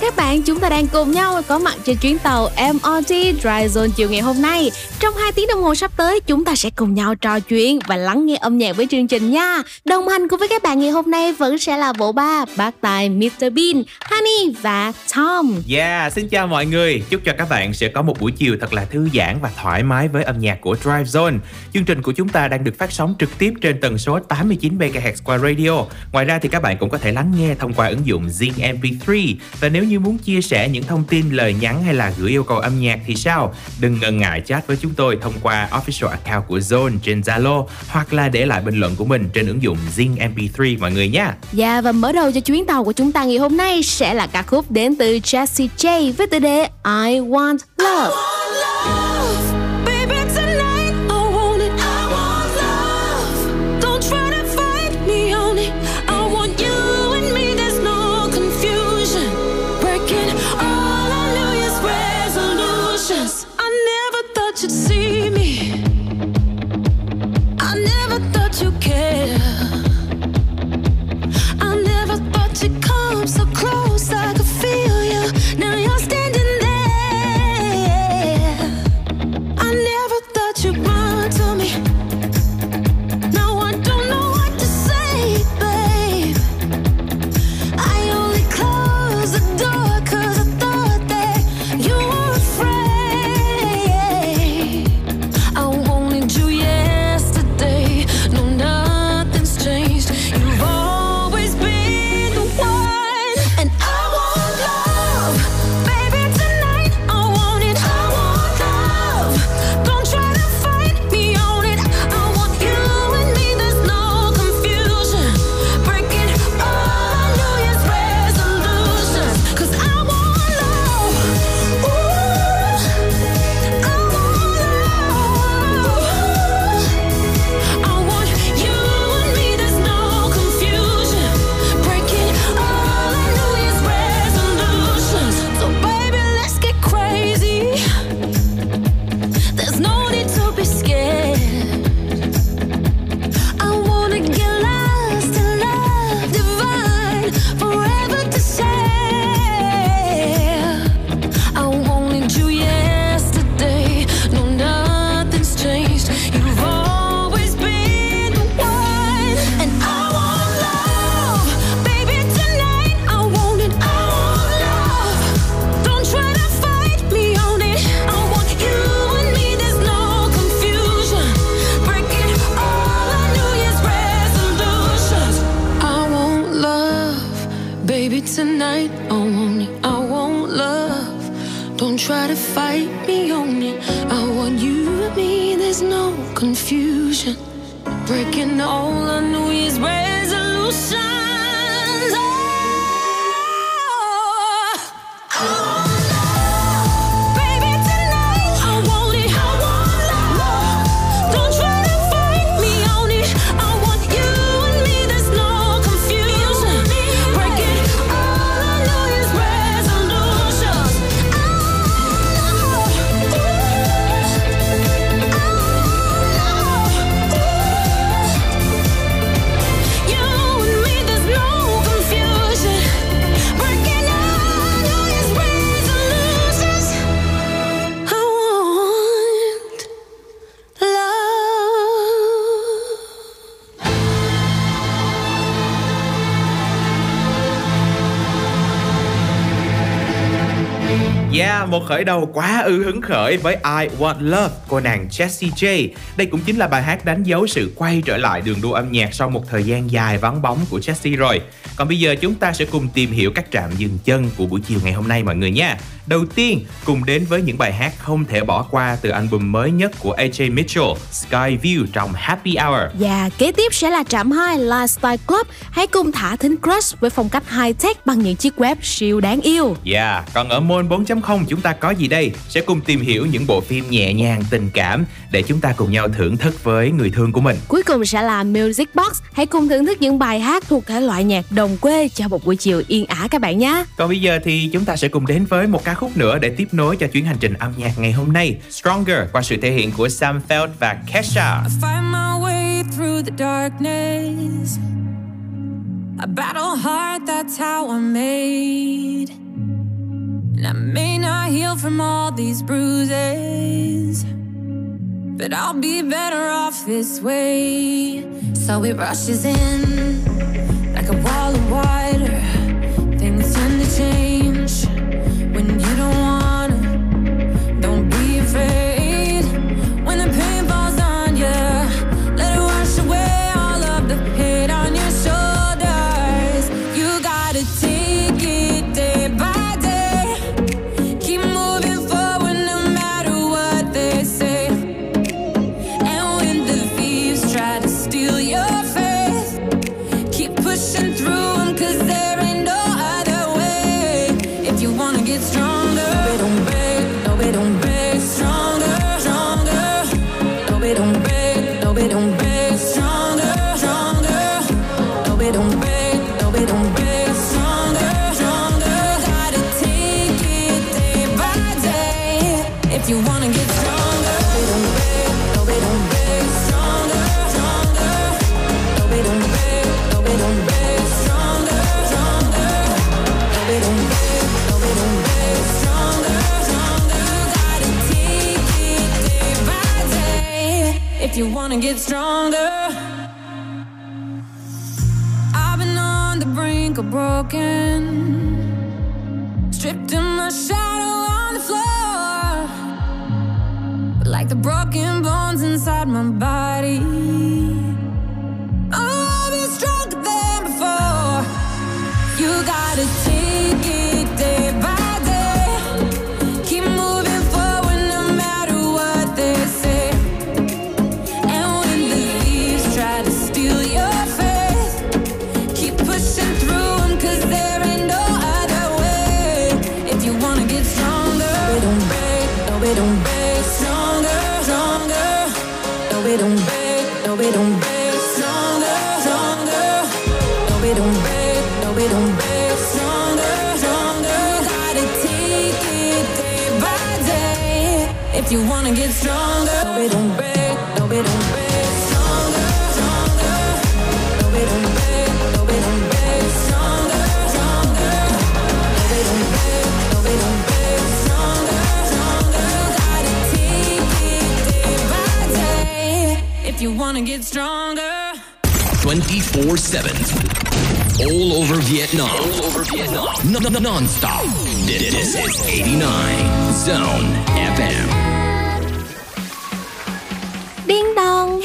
Chào các bạn, chúng ta đang cùng nhau có mặt trên chuyến tàu MRT Dry Zone chiều ngày hôm nay. Trong 2 tiếng đồng hồ sắp tới, chúng ta sẽ cùng nhau trò chuyện và lắng nghe âm nhạc với chương trình nha. Đồng hành cùng với các bạn ngày hôm nay vẫn sẽ là bộ ba, bác tài Mr Bean, Honey và Tom. Yeah, xin chào mọi người. Chúc cho các bạn sẽ có một buổi chiều thật là thư giãn và thoải mái với âm nhạc của Drive Zone. Chương trình của chúng ta đang được phát sóng trực tiếp trên tần số 89 MHz qua radio. Ngoài ra thì các bạn cũng có thể lắng nghe thông qua ứng dụng Zing MP3 và nếu như muốn chia sẻ những thông tin, lời nhắn hay là gửi yêu cầu âm nhạc thì sao? Đừng ngần ngại chat với chúng tôi thông qua official account của Zone trên Zalo hoặc là để lại bình luận của mình trên ứng dụng Zing MP3 mọi người nhé. Dạ và mở đầu cho chuyến tàu của chúng ta ngày hôm nay sẽ là ca khúc đến từ Jessie J với tựa đề I Want Love. I want love. Một khởi đầu quá ư hứng khởi với I Want Love của nàng Jessie J. Đây cũng chính là bài hát đánh dấu sự quay trở lại đường đua âm nhạc sau một thời gian dài vắng bóng của Jessie rồi. Còn bây giờ chúng ta sẽ cùng tìm hiểu các trạm dừng chân của buổi chiều ngày hôm nay mọi người nha. Đầu tiên, cùng đến với những bài hát không thể bỏ qua từ album mới nhất của AJ Mitchell, Sky View trong Happy Hour. Và dạ, kế tiếp sẽ là trạm 2 Lifestyle Club. Hãy cùng thả thính crush với phong cách high-tech bằng những chiếc web siêu đáng yêu. Yeah, còn ở Môn 4.0 chúng ta có gì đây? Sẽ cùng tìm hiểu những bộ phim nhẹ nhàng, tình cảm để chúng ta cùng nhau thưởng thức với người thương của mình. Cuối cùng sẽ là Music Box. Hãy cùng thưởng thức những bài hát thuộc thể loại nhạc đồng quê cho một buổi chiều yên ả các bạn nhé. Còn bây giờ thì chúng ta sẽ cùng đến với một ca khúc nữa để tiếp nối cho chuyến hành trình âm nhạc ngày hôm nay. Stronger qua sự thể hiện của Sam Feld và Kesha. I find my way through the darkness. A battle hard, that's how I'm made. And I may not heal from all these bruises, but I'll be better off this way. So it rushes in like a wall of water. Things tend to change when you don't wanna. Don't be afraid. You wanna get stronger. I've been on the brink of broken, stripped in my shadow on the floor, but like the broken bones inside my body. Oh, I'll be stronger than before. You gotta if you wanna get stronger. No, we don't break, no, we don't break. Stronger, stronger. No, we don't break, no, we don't break. Stronger, stronger. No, we don't break, no, we don't break. Stronger, stronger. Gotta take it day by day if you wanna get stronger. 24 7 all over Vietnam. All over Vietnam. Non-stop. This is 89 Zone FM.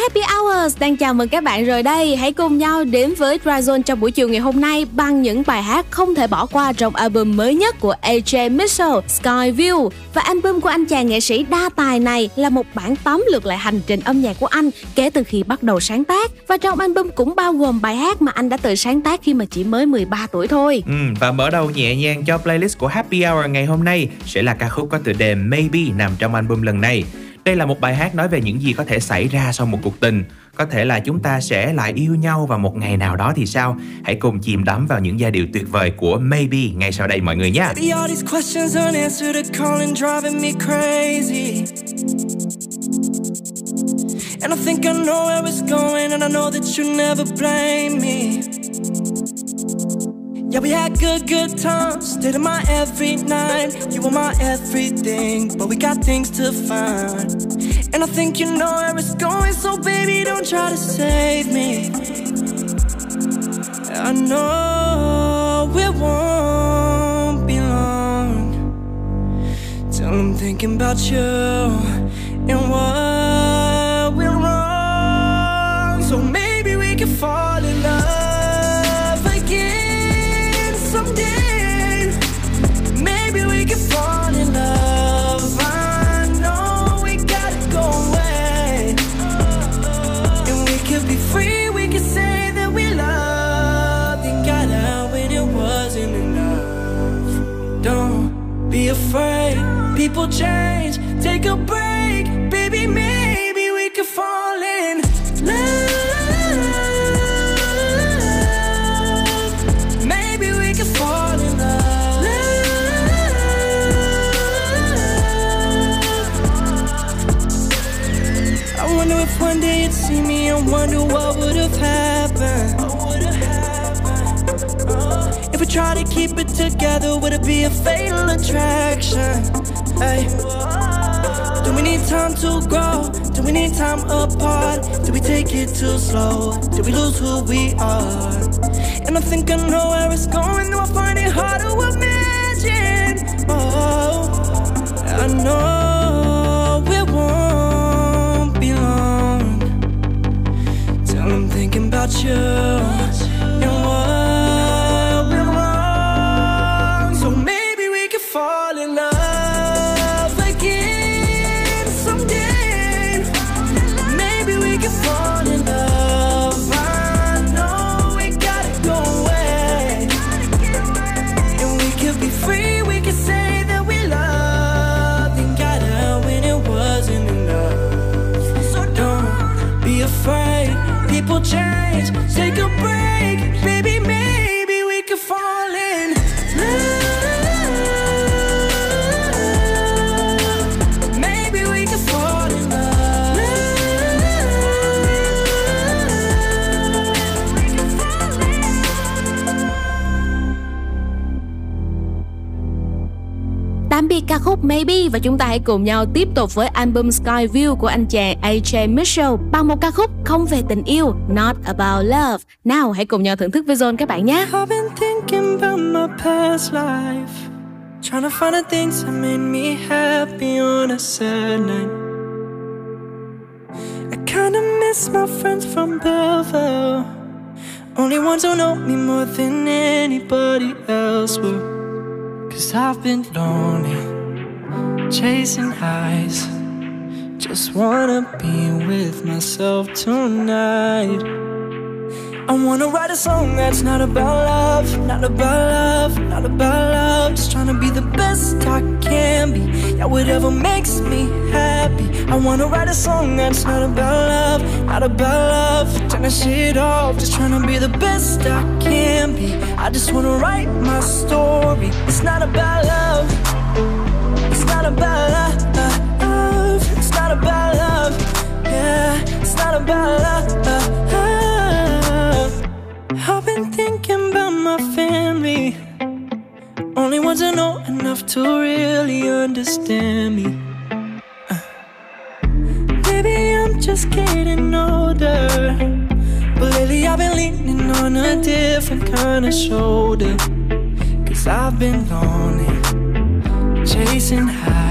Happy Hours đang chào mừng các bạn rồi đây. Hãy cùng nhau đến với Dryzone trong buổi chiều ngày hôm nay bằng những bài hát không thể bỏ qua trong album mới nhất của AJ Mitchell, Skyview. Và album của anh chàng nghệ sĩ đa tài này là một bản tóm lược lại hành trình âm nhạc của anh kể từ khi bắt đầu sáng tác. Và trong album cũng bao gồm bài hát mà anh đã tự sáng tác khi mà chỉ mới 13 tuổi thôi. Ừ, và mở đầu nhẹ nhàng cho playlist của Happy Hour ngày hôm nay sẽ là ca khúc có tựa đề Maybe nằm trong album lần này. Đây là một bài hát nói về những gì có thể xảy ra sau một cuộc tình. Có thể là chúng ta sẽ lại yêu nhau vào một ngày nào đó thì sao? Hãy cùng chìm đắm vào những giai điệu tuyệt vời của Maybe ngay sau đây mọi người nhé. And I think I know where it's going, And I know that you never blame me Yeah, we had good, good times. Stayed in my every night. You were my everything, but we got things to find. And I think you know where it's going, so baby, don't try to save me. I know it won't be long till I'm thinking about you and what we're wrong. People change. Take a break, baby. Maybe we could fall in love. Maybe we could fall in love. I wonder if one day you'd see me and wonder what would have happened. Uh. If we try to keep it together, would it be a fatal attraction? Hey. Do we need time to grow? Do we need time apart? Do we take it too slow? Do we lose who we are? And I think I know where it's going, though I find it hard to imagine. Oh, I know it won't be long I'm thinking about you and what change. Take a break, baby. Maybe we could fall in love. Maybe we could fall in love. We could fall in Tạm biệt ca khúc Maybe và chúng ta hãy cùng nhau tiếp tục với album Sky View của anh chàng AJ Mitchell bằng một ca khúc không về tình yêu, Not About Love. Nào hãy cùng nhau thưởng thức với Zone các bạn nhé. I've been thinking about my past life. Trying to find the things that made me happy on a sad night. I kinda miss my friends from Belleville. Only ones who know me more than anybody else will. Cause I've been lonely, chasing highs. Just wanna be with myself tonight. I wanna write a song that's not about love, not about love, not about love. Just trying to be the best I can be. Yeah, whatever makes me happy. I wanna write a song that's not about love, not about love. Turn that shit off, just trying to be the best I can be. I just wanna write my story. It's not about love, it's not about love. Not about love, yeah. It's not about love. I've been thinking about my family. Only ones that know enough to really understand me. Uh. Maybe I'm just getting older. But lately I've been leaning on a different kind of shoulder. Cause I've been lonely, chasing highs.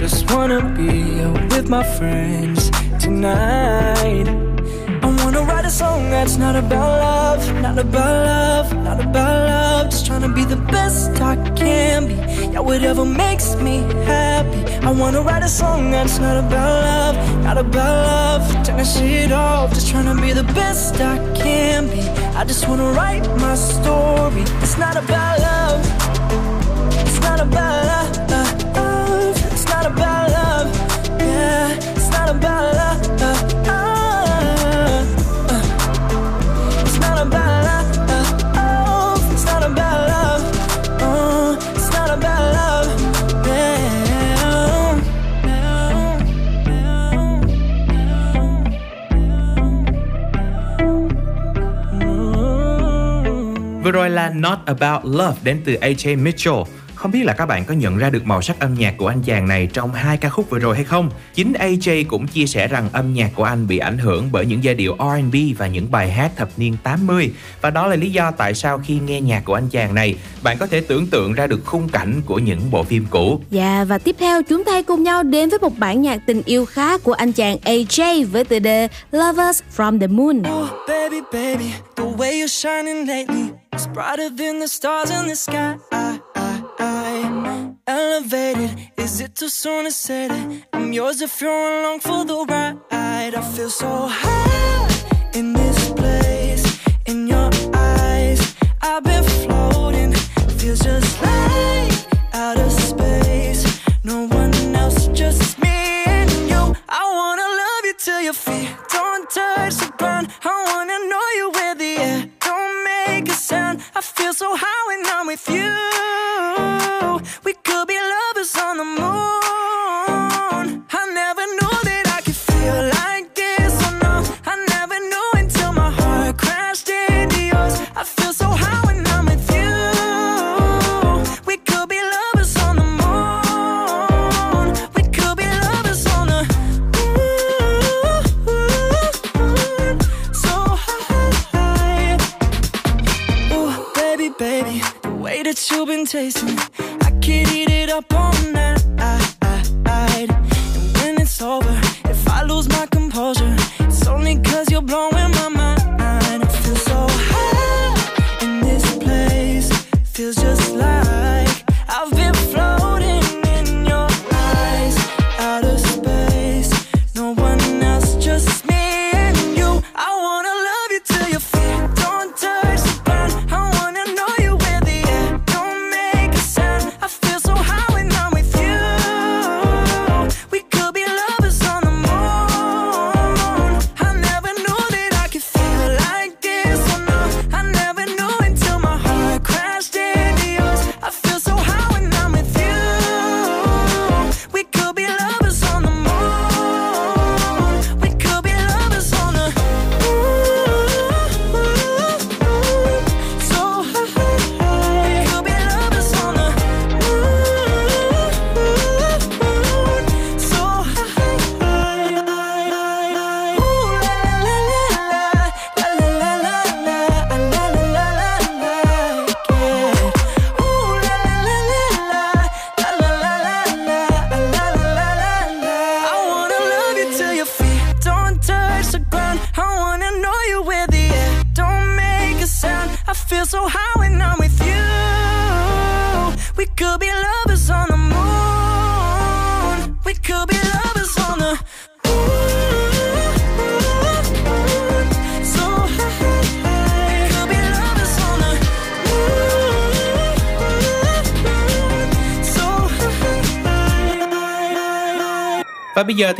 Just wanna be with my friends tonight. I wanna write a song that's not about love, not about love, not about love. Just trying to be the best I can be. Yeah, whatever makes me happy. I wanna write a song that's not about love, not about love. Turn that shit off. Just trying to be the best I can be. I just wanna write my story. It's not about love. It's not about love. It's not about love. It's not about love. It's not about love. Oh, it's not about love. Vừa rồi là Not About Love đến từ AJ Mitchell. Không biết là các bạn có nhận ra được màu sắc âm nhạc của anh chàng này trong hai ca khúc vừa rồi hay không? Chính AJ cũng chia sẻ rằng âm nhạc của anh bị ảnh hưởng bởi những giai điệu R&B và những bài hát thập niên 80 và đó là lý do tại sao khi nghe nhạc của anh chàng này, bạn có thể tưởng tượng ra được khung cảnh của những bộ phim cũ. Dạ và tiếp theo chúng ta hãy cùng nhau đến với một bản nhạc tình yêu khác của anh chàng AJ với tựa đề Lovers from the Moon. Oh, baby, baby, the way you're shining lately is brighter than the stars in the sky. I, I, elevated. Is it too soon to say that I'm yours if you're along for the ride? I feel so high in this place, in your eyes. I've been floating, feels just like out of space. No one else, just me and you. I wanna love you till your feet don't touch the ground. I wanna know you with the air. Don't make a sound. I feel so high when I'm with you the moon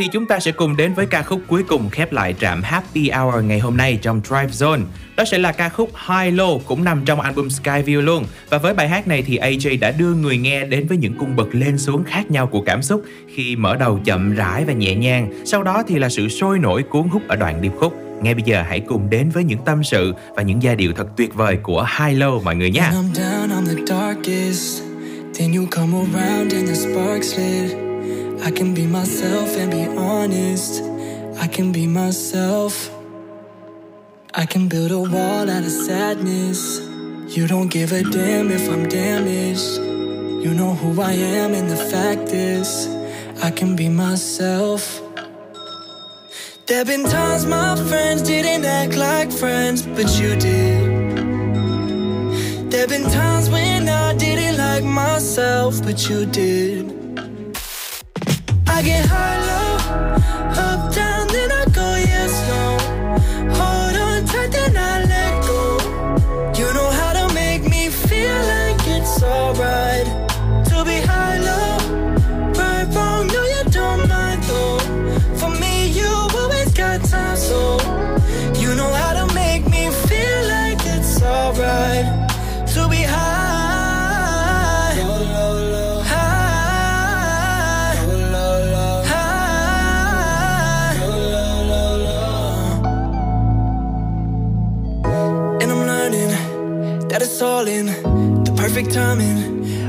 thì chúng ta sẽ cùng đến với ca khúc cuối cùng khép lại trạm Happy Hour ngày hôm nay trong Drive Zone. Đó sẽ là ca khúc High Low cũng nằm trong album Skyview luôn. Và với bài hát này thì AJ đã đưa người nghe đến với những cung bậc lên xuống khác nhau của cảm xúc khi mở đầu chậm rãi và nhẹ nhàng. Sau đó thì là sự sôi nổi cuốn hút ở đoạn điệp khúc. Ngay bây giờ hãy cùng đến với những tâm sự và những giai điệu thật tuyệt vời của High Low mọi người nha. When I'm down, I'm the darkest, then you come around and the sparks lit. I can be myself and be honest. I can be myself. I can build a wall out of sadness. You don't give a damn if I'm damaged. You know who I am, and the fact is, I can be myself. There've been times my friends didn't act like friends, but you did. There've been times when I didn't like myself, but you did.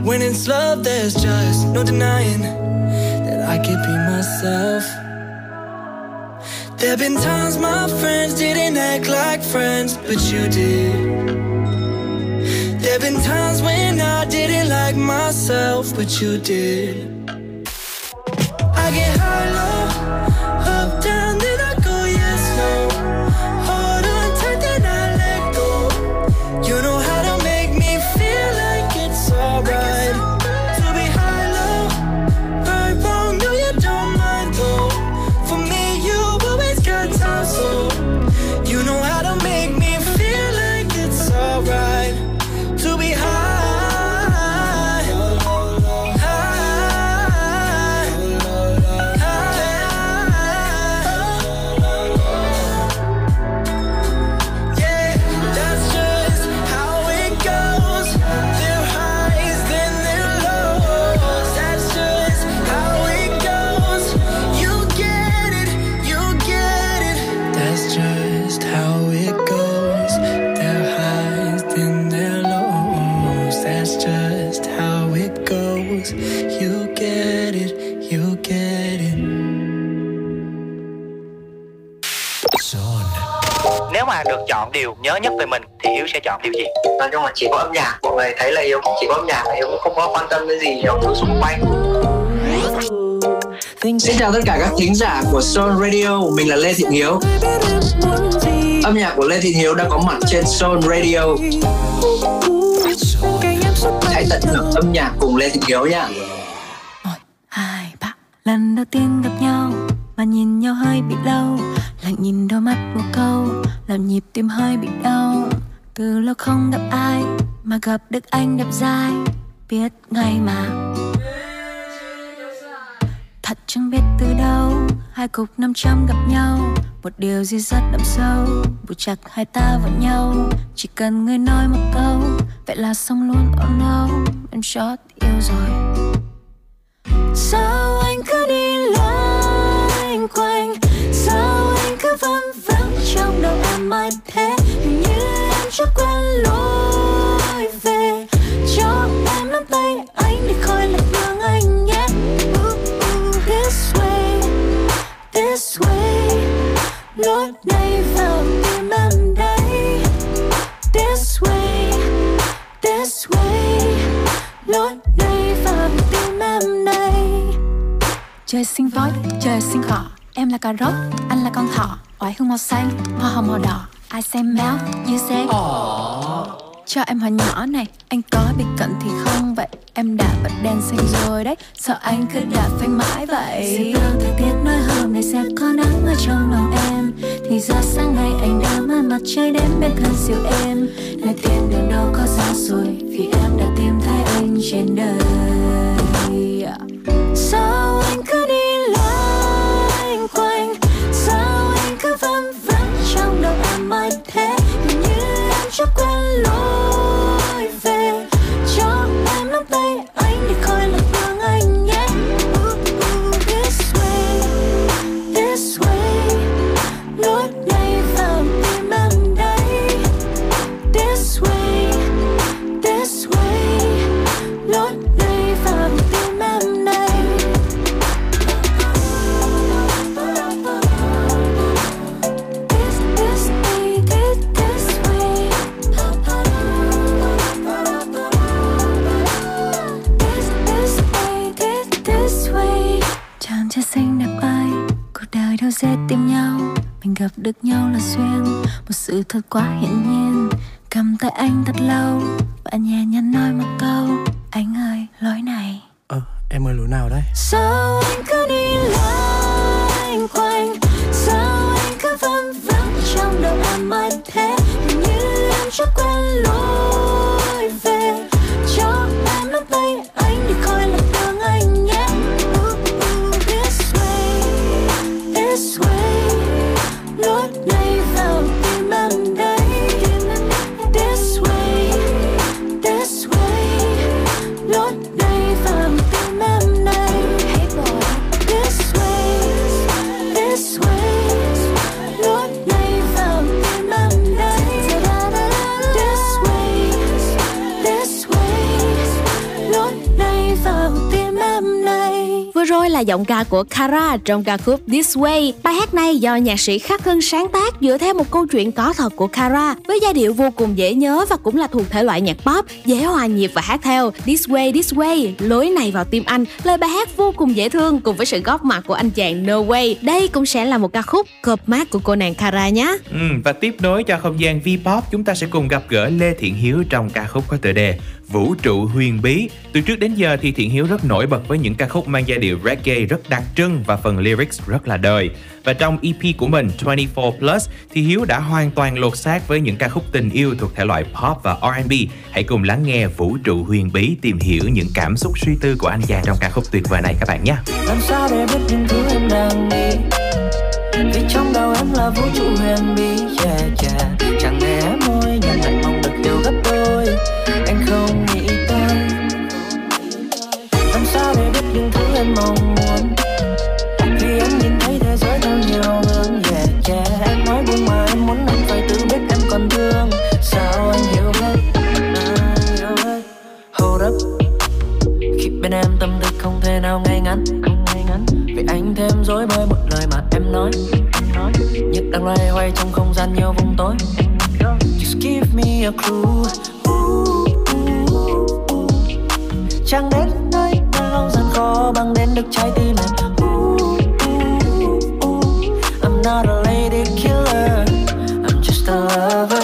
When it's love, there's just no denying that I can be myself. There've been times my friends didn't act like friends, but you did. There've been times when I didn't like myself, but you did. Nhớ nhất về mình thì hiếu sẽ chọn điều gì nói chung là chỉ có âm nhạc mọi người thấy là hiếu chỉ có âm nhạc là hiếu cũng không có quan tâm đến gì nhiều thứ xung quanh Xin chào tất cả các thính giả của Soul Radio, mình là Lê Thị Hiếu. Âm nhạc của Lê Thị Hiếu đã có mặt trên Soul Radio. Hãy tận hưởng âm nhạc cùng Lê Thị Hiếu nha. Một, hai, ba. Lần đầu tiên gặp nhau mà nhìn nhau hơi bị lâu, lặng nhìn đôi mắt một câu, làm nhịp tim hơi bị đau. Từ lâu không gặp ai mà gặp được anh đẹp dai, biết ngay mà. Thật chẳng biết từ đâu Hai cục năm trăm gặp nhau. Một điều gì rất đậm sâu Buộc chặt hai ta vào nhau. Chỉ cần người nói một câu Vậy là xong luôn. Oh no Em chót yêu rồi. Sao cho quên quen lối về. Cho em nắm tay anh để khỏi lạc đường anh nhé. This way, this way. Lối này vào tim em đây. This way, this way. Lối này vào tim em đây. Trời xinh voi, trời xinh cỏ Em là cà rốt, anh là con thỏ. Oải hương màu xanh, hoa hồng màu đỏ. I say mouth, you say. Cho em hỏi nhỏ này Anh có bị cận thì không? Vậy Em đã bật đèn xanh rồi đấy. Sợ anh cứ đạp phanh mãi vậy? Báo thời tiết nói hôm nay sẽ có nắng ở trong lòng em. Thì ra sáng nay anh đã mang mặt trời đến bên thân siêu em. Lời tiền đường đâu có xa rồi Vì em đã tìm thấy anh trên đời. Sao anh cứ đi Một sự thật quá hiển nhiên Cầm ca của Kara trong ca khúc This Way. Bài hát này do nhạc sĩ Khắc Hưng sáng tác dựa theo một câu chuyện có thật của Kara với giai điệu vô cùng dễ nhớ và cũng là thuộc thể loại nhạc pop, dễ hòa nhịp và hát theo. This Way, This Way, lối này vào tim anh. Lời bài hát vô cùng dễ thương cùng với sự góp mặt của anh chàng No Way. Đây cũng sẽ là một ca khúc cộp mát của cô nàng Kara nhé. Ừ, và tiếp nối cho không gian V-pop chúng ta sẽ cùng gặp gỡ Lê Thiện Hiếu trong ca khúc có tựa đề Vũ trụ huyền bí. Từ trước đến giờ thì Thiện Hiếu rất nổi bật với những ca khúc mang giai điệu reggae rất đặc trưng và phần lyrics rất là đời. Và trong EP của mình 24 Plus thì Hiếu đã hoàn toàn lột xác với những ca khúc tình yêu thuộc thể loại pop và R&B. Hãy cùng lắng nghe Vũ trụ huyền bí tìm hiểu những cảm xúc suy tư của anh chàng trong ca khúc tuyệt vời này các bạn nhé. làm sao để biết những thứ em đang nghĩ vì trong đầu em là vũ trụ huyền bí yeah, yeah. mong muốn. Vì em nhìn thấy thế giới theo nhiều hướng yeah, yeah. em nói buông mà em muốn anh phải tự biết em còn thương. Sao anh hiểu hết? À, hiểu hết. Hold up. Khi bên em tâm tư không thể nào ngay ngắn. Vì anh thêm dối bời một lời mà em nói. Như đang loay hoay trong không gian nhiều vùng tối. Just give me a clue. Chẳng đến bằng đến được trái tim em ooh, ooh, ooh, I'm not a lady killer. I'm just a lover.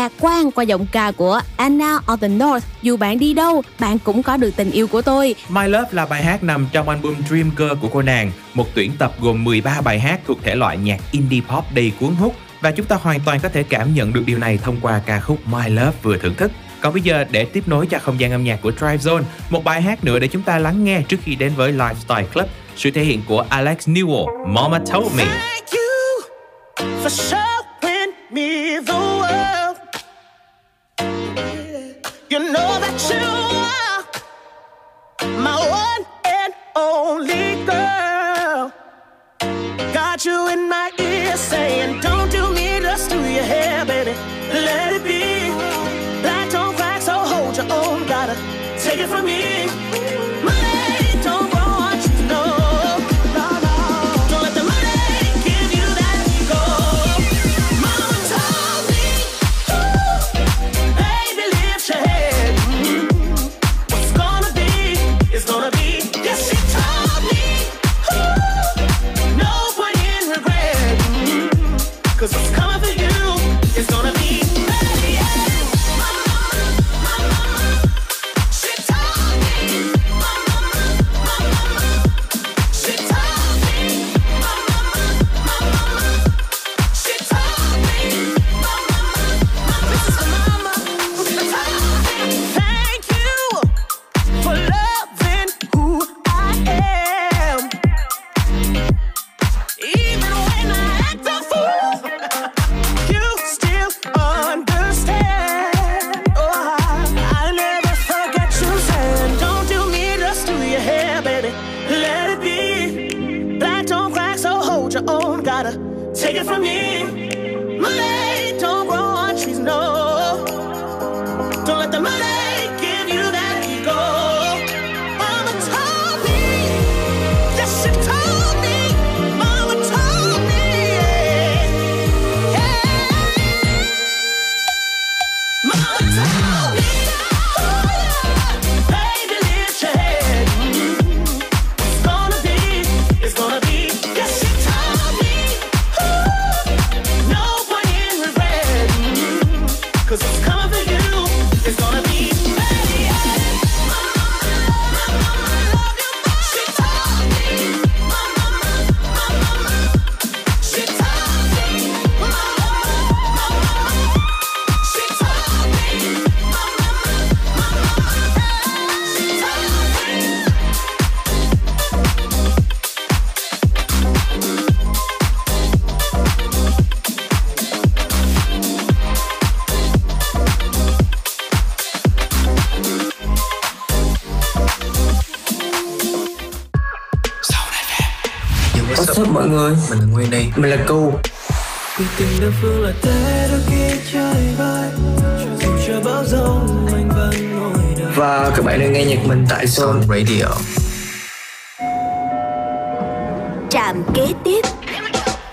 lạc quan qua giọng ca của Anna of the North. Dù bạn đi đâu, bạn cũng có được tình yêu của tôi. My Love là bài hát nằm trong album Dream Girl của cô nàng, một tuyển tập gồm 13 bài hát thuộc thể loại nhạc indie pop đầy cuốn hút và chúng ta hoàn toàn có thể cảm nhận được điều này thông qua ca khúc My Love vừa thưởng thức. Còn bây giờ để tiếp nối cho không gian âm nhạc của Drive Zone, một bài hát nữa để chúng ta lắng nghe trước khi đến với Lifestyle Club, sự thể hiện của Alex Newell, Mama Told Me. For. phương là thế đôi khi chơi vơi. Dù chưa bao dâu mình vẫn ngồi đời và các bạn đang nghe nhạc mình tại Zone Radio. Trạm kế tiếp.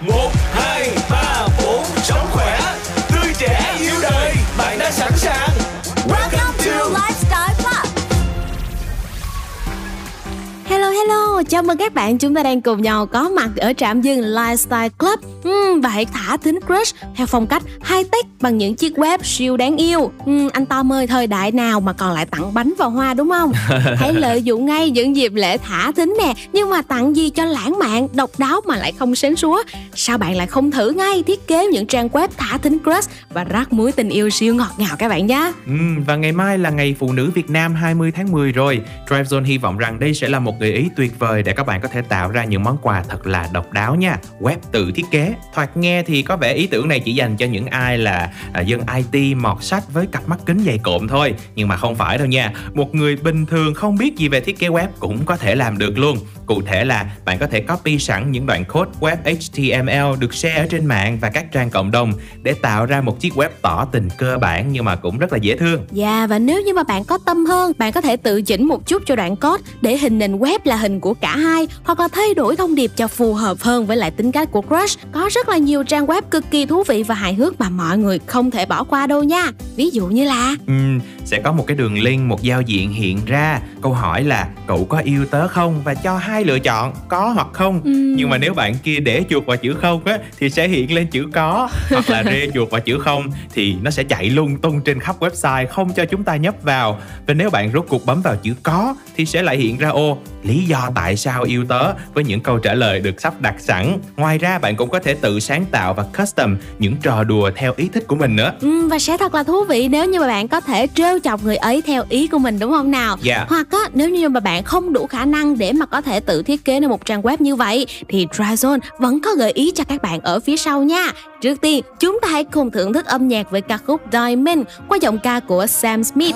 Một hai ba bốn sống khỏe tươi trẻ yêu đời bạn đã sẵn sàng. Welcome to Lifestyle Club. Hello hello, chào mừng các bạn. Chúng ta đang cùng nhau có mặt ở trạm dừng Lifestyle Club uhm, Và hãy thả thính crush theo phong cách high-tech bằng những chiếc web siêu đáng yêu uhm, Anh Tom ơi, thời đại nào mà còn lại tặng bánh và hoa đúng không? hãy lợi dụng ngay những dịp lễ thả thính nè Nhưng mà tặng gì cho lãng mạn, độc đáo mà lại không sến súa Sao bạn lại không thử ngay thiết kế những trang web thả thính crush Và rắc muối tình yêu siêu ngọt ngào các bạn nhé uhm, Và ngày mai là ngày Phụ nữ Việt Nam 20 tháng 10 rồi Drive Zone hy vọng rằng đây sẽ là một gợi ý tuyệt vời để các bạn có thể tạo ra những món quà thật là độc đáo nha. Web tự thiết kế. Thoạt nghe thì có vẻ ý tưởng này chỉ dành cho những ai là à, dân IT mọt sách với cặp mắt kính dày cộm thôi. Nhưng mà không phải đâu nha. Một người bình thường không biết gì về thiết kế web cũng có thể làm được luôn. Cụ thể là bạn có thể copy sẵn những đoạn code web HTML được share ở trên mạng và các trang cộng đồng để tạo ra một chiếc web tỏ tình cơ bản nhưng mà cũng rất là dễ thương. Dạ yeah, và nếu như mà bạn có tâm hơn, bạn có thể tự chỉnh một chút cho đoạn code để hình nền web là hình của cả hai hoặc là thay đổi thông điệp cho phù hợp hơn với lại tính cách của crush. Có rất là nhiều trang web cực kỳ thú vị và hài hước mà mọi người không thể bỏ qua đâu nha. Ví dụ như là uhm, sẽ có một cái đường link, một giao diện hiện ra. Câu hỏi là cậu có yêu tớ không và cho hai lựa chọn có hoặc không. Uhm. Nhưng mà nếu bạn kia để chuột vào chữ không á thì sẽ hiện lên chữ có hoặc là rê chuột vào chữ không thì nó sẽ chạy lung tung trên khắp website không cho chúng ta nhấp vào. Và nếu bạn rốt cuộc bấm vào chữ có thì sẽ lại hiện ra ô lý do tại sao yêu tớ với những câu trả lời được sắp đặt sẵn. Ngoài ra bạn cũng có thể tự sáng tạo và custom những trò đùa theo ý thích của mình nữa. Ừ, và sẽ thật là thú vị nếu như mà bạn có thể trêu chọc người ấy theo ý của mình đúng không nào? Yeah. Dạ. Hoặc á, nếu như mà bạn không đủ khả năng để mà có thể tự thiết kế nên một trang web như vậy thì Dryzone vẫn có gợi ý cho các bạn ở phía sau nha. Trước tiên, chúng ta hãy cùng thưởng thức âm nhạc với ca khúc Diamond qua giọng ca của Sam Smith.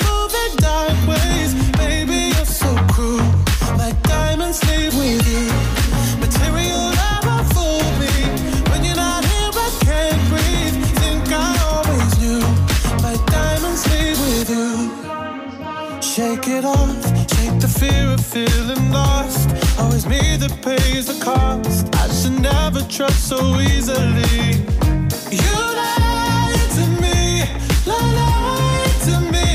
Always me that pays the cost. I should never trust so easily. You lied to me, lied to me.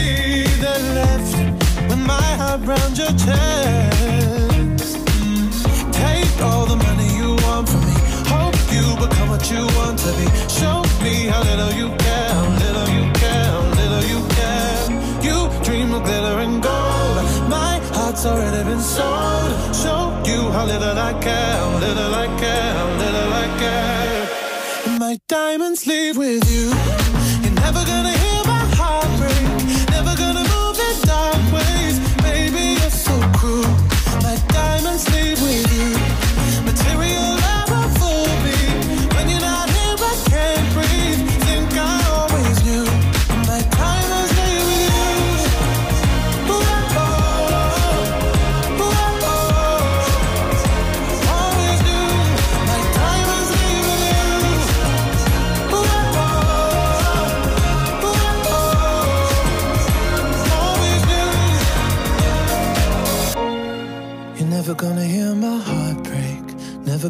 Then left with my heart round your chest. Take all the money you want from me. Hope you become what you want to be. Show me how little you care, little you care, little you care. You dream of glitter and gold. My heart's already been sold. Show you how little I care, little I care, little I care. My diamonds leave with you. You're never gonna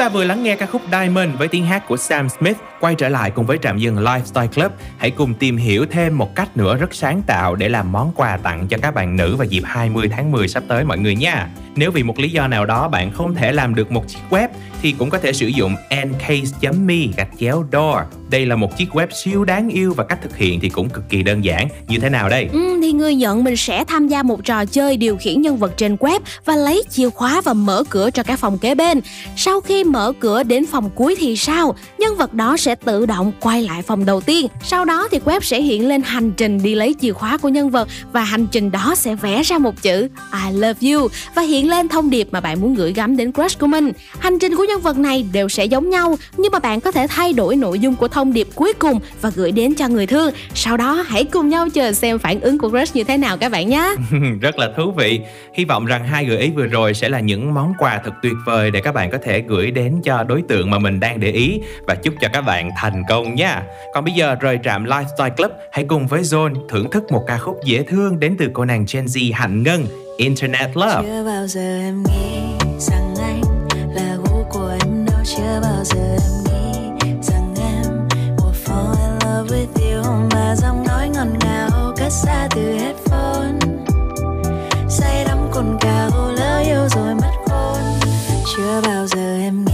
ta vừa lắng nghe ca khúc Diamond với tiếng hát của Sam Smith, quay trở lại cùng với trạm dừng Lifestyle Club. Hãy cùng tìm hiểu thêm một cách nữa rất sáng tạo để làm món quà tặng cho các bạn nữ vào dịp 20 tháng 10 sắp tới mọi người nha. Nếu vì một lý do nào đó bạn không thể làm được một chiếc web thì cũng có thể sử dụng ncase.me gạch chéo door. Đây là một chiếc web siêu đáng yêu và cách thực hiện thì cũng cực kỳ đơn giản. Như thế nào đây? Ừ, thì người nhận mình sẽ tham gia một trò chơi điều khiển nhân vật trên web và lấy chìa khóa và mở cửa cho các phòng kế bên. Sau khi mở cửa đến phòng cuối thì sao? Nhân vật đó sẽ tự động quay lại phòng đầu tiên. Sau đó thì web sẽ hiện lên hành trình đi lấy chìa khóa của nhân vật và hành trình đó sẽ vẽ ra một chữ I love you và hiện lên thông điệp mà bạn muốn gửi gắm đến crush của mình. Hành trình của nhân vật này đều sẽ giống nhau nhưng mà bạn có thể thay đổi nội dung của thông điệp cuối cùng và gửi đến cho người thương. Sau đó hãy cùng nhau chờ xem phản ứng của crush như thế nào các bạn nhé. rất là thú vị. Hy vọng rằng hai gợi ý vừa rồi sẽ là những món quà thật tuyệt vời để các bạn có thể gửi đến cho đối tượng mà mình đang để ý và chúc cho các bạn thành công nha. Còn bây giờ rời trạm Lifestyle Club, hãy cùng với Zone thưởng thức một ca khúc dễ thương đến từ cô nàng Gen Z Hạnh Ngân, Internet Love. Chưa bao giờ em nghĩ rằng anh là gu của em đâu. Chưa bao giờ em nghĩ rằng em will fall in love with you. Mà giọng nói ngọt ngào cất xa từ headphone. Say đắm cồn cào, lỡ yêu rồi mất khôn Chưa bao giờ em nghĩ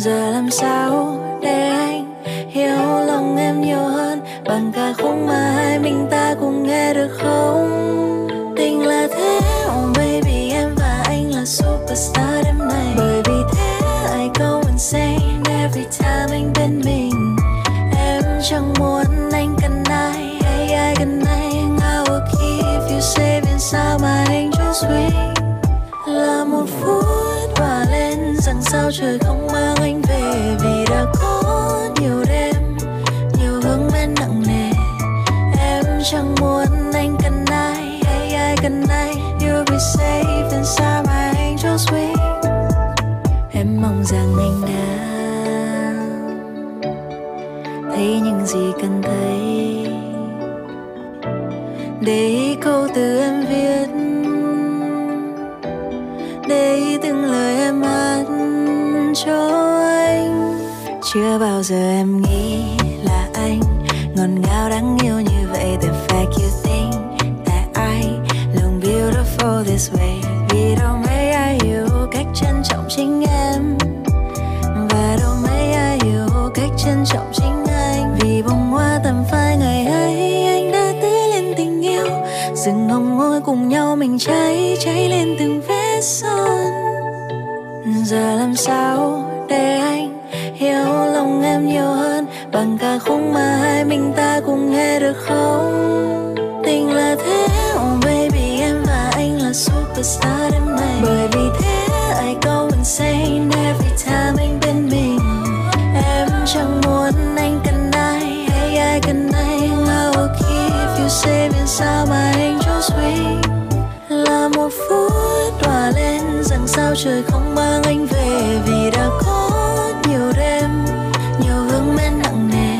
Giờ làm sao để anh hiểu lòng em nhiều hơn? Bằng ca khúc mà hai mình ta cùng nghe được không? Tình là thế oh baby, em và anh là superstar đêm nay. Bởi vì thế, I go insane every time anh bên mình. Em chẳng muốn anh cần ai, hay ai cần anh. I will keep you safe inside my angel's wings. Sao trời không mang anh về? Vì đã có nhiều đêm, nhiều hướng bên nặng nề. Em chẳng muốn anh cần ai hay ai cần ai. You'll be safe inside my angel's wing Em mong rằng anh đã thấy những gì cần thấy. Để câu từ em cho anh. Chưa bao giờ em nghĩ là anh ngọt ngào đáng yêu như vậy the fact you think that I look beautiful this way. Vì đâu mấy ai hiểu cách trân trọng chính em? Và đâu mấy ai hiểu cách trân trọng chính anh? Vì bông hoa tầm phai ngày ấy, anh đã tưới lên tình yêu. Rừng hồng ngôi cùng nhau mình cháy cháy lên từng vết son giờ làm sao để anh hiểu lòng em nhiều hơn? Bằng ca khúc mà hai mình ta cùng nghe được không? Tình là thế oh baby? Em và anh là superstar đêm nay. bởi vì thế, I go insane every time anh bên mình. Em chẳng muốn anh cần ai, hay ai cần anh I will keep you safe sao mà anh just wait là một phút sao trời không mang anh về? Vì đã có nhiều đêm, nhiều hướng men nặng nề.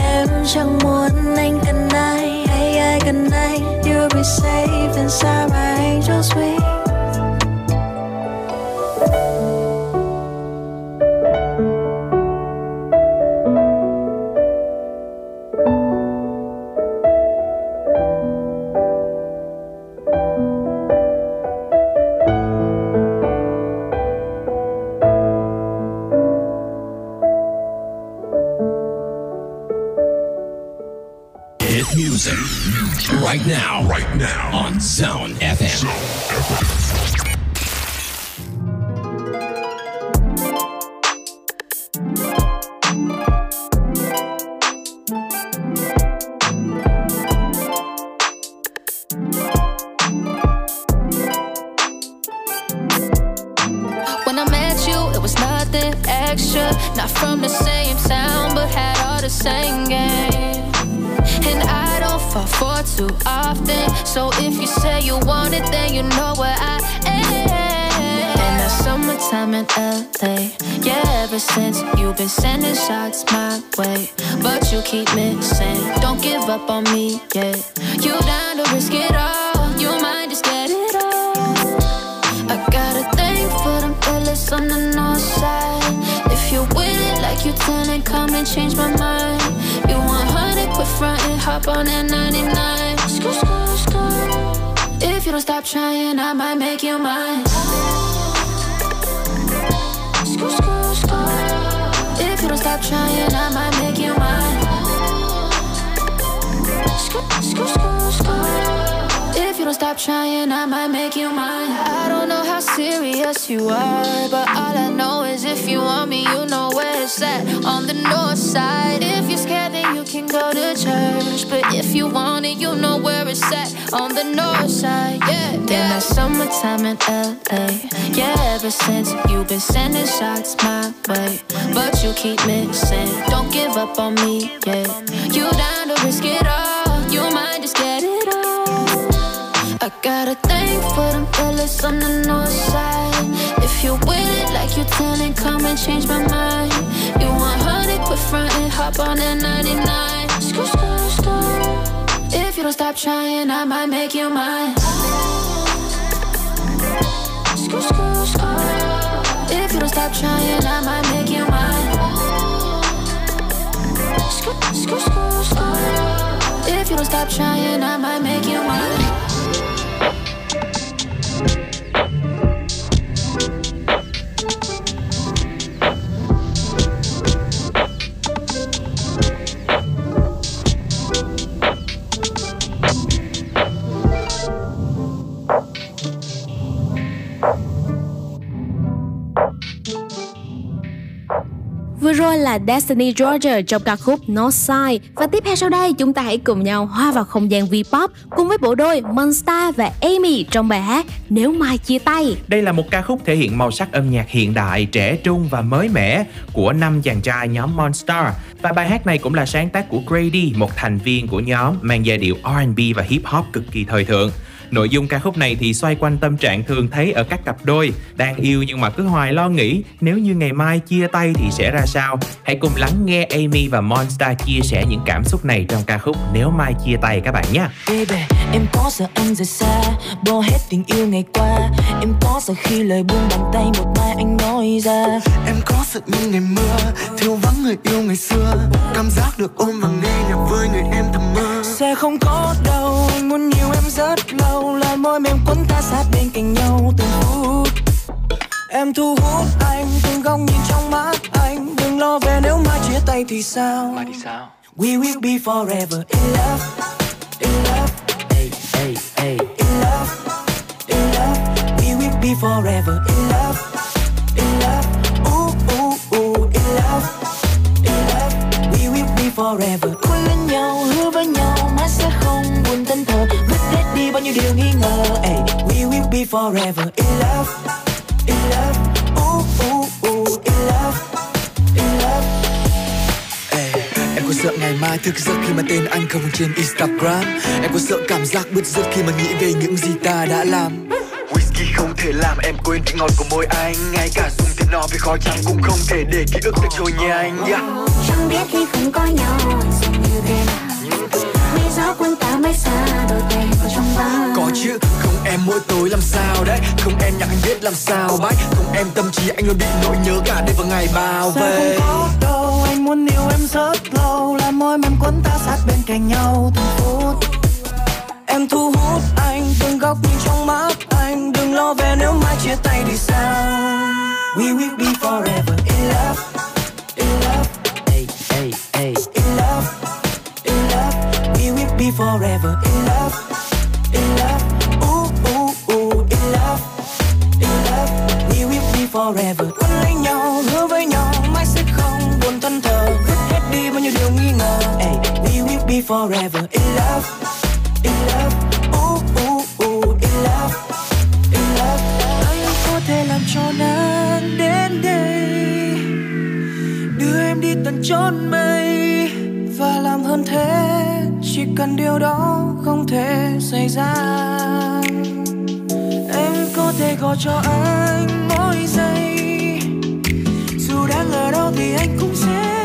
Em chẳng muốn anh cần ai, hay ai cần anh. You'll be safe inside my angel's wing right now, right now. On Zone FM. When I LA. Yeah, ever since you've been sending shots my way. But you keep missing. Don't give up on me yet. You down to risk it all. You might just get it all. I got a thing for them fellas on the north side. If you're with it like you telling, come and change my mind. You 100, quit front and hop on that 99. Scoot, scoot, scoot. If you don't stop trying, I might make you mine. If you don't stop trying, I might make you mine. Scoot, scoot, scoot, scoot. If you don't stop trying, I might make you mine. I don't know how serious you are, but all I know is if you want me, you know where it's at. On the north side. If you're scared, then you can go to church. But if you want it, you know where it's at. On the north side, yeah. yeah. that summertime in LA. Yeah, ever since you've been sending shots my way. But you keep missing. Don't give up on me, yeah. You down to risk it all. You might just get it all. I got a thing for them fellas on the north side. If you're with it like you telling, come and change my mind. You 100, quit front and hop on that 99. Scoot, scoot, scoot. If you don't stop trying, I might make you mine. Scoot, scoot, scoot. If you don't stop trying, I might make you mine. Scoot, scoot, scoot, scoot. If you don't stop trying, I might make you mine. Vừa rồi là Destiny Georgia trong ca khúc Northside Và tiếp theo sau đây chúng ta hãy cùng nhau hòa vào không gian V-pop Cùng với bộ đôi Monsta và Amy trong bài hát Nếu mai chia tay Đây là một ca khúc thể hiện màu sắc âm nhạc hiện đại, trẻ trung và mới mẻ của năm chàng trai nhóm Monster. Và bài hát này cũng là sáng tác của Grady, một thành viên của nhóm mang giai điệu R&B và hip hop cực kỳ thời thượng. Nội dung ca khúc này thì xoay quanh tâm trạng thường thấy ở các cặp đôi đang yêu nhưng mà cứ hoài lo nghĩ nếu như ngày mai chia tay thì sẽ ra sao. Hãy cùng lắng nghe Amy và Monster chia sẻ những cảm xúc này trong ca khúc Nếu mai chia tay các bạn nhé. Baby, em có sợ anh rời xa Bỏ hết tình yêu ngày qua. Em có sợ khi lời buông bàn tay Một mai anh nói ra. Em có sợ những ngày mưa Thiếu vắng người yêu ngày xưa. Cảm giác được ôm và nghe nhạc với người em thầm mơ. Sẽ không có đâu rất lâu Là môi mềm quấn ta sát bên cạnh nhau từng phút. Em thu hút anh Từng góc nhìn trong mắt anh. Đừng lo về nếu mai chia tay thì sao? Mai thì sao? We will be forever in love In love không trên Instagram. Em có sợ cảm giác bứt rứt khi mà nghĩ về những gì ta đã làm. Whisky không thể làm em quên vị ngọt của môi anh. Ngay cả dùng tiền nó vì khó chăng cũng không thể để ký ức được trôi nhanh yeah. Chẳng biết khi không có nhau dường như thế nào. Vì gió cuốn ta mãi xa đôi tay vào trong bao Có chứ, không em mỗi tối làm sao đấy. Không em nhạc anh biết làm sao bách. Không em tâm trí anh luôn bị nỗi nhớ cả đêm và ngày bao về không có đâu Anh muốn yêu em rất là môi mềm quấn ta sát bên cạnh nhau từng phút. Em thu hút anh Từng góc nhìn trong mắt anh. Đừng lo về nếu mai chia tay thì sao? We will be forever in love In love. Hey, hey, hey. In love In love. We will be forever in love In love. Ooh, ooh, ooh. In love In love. We will be forever forever. In love In love Ooh, ooh, ooh In love In love. Anh có thể làm cho nắng đến đây. Đưa em đi tận chốn mây. Và làm hơn thế Chỉ cần điều đó không thể xảy ra. Em có thể gọi cho anh mỗi giây. Dù đang ở đâu thì anh cũng sẽ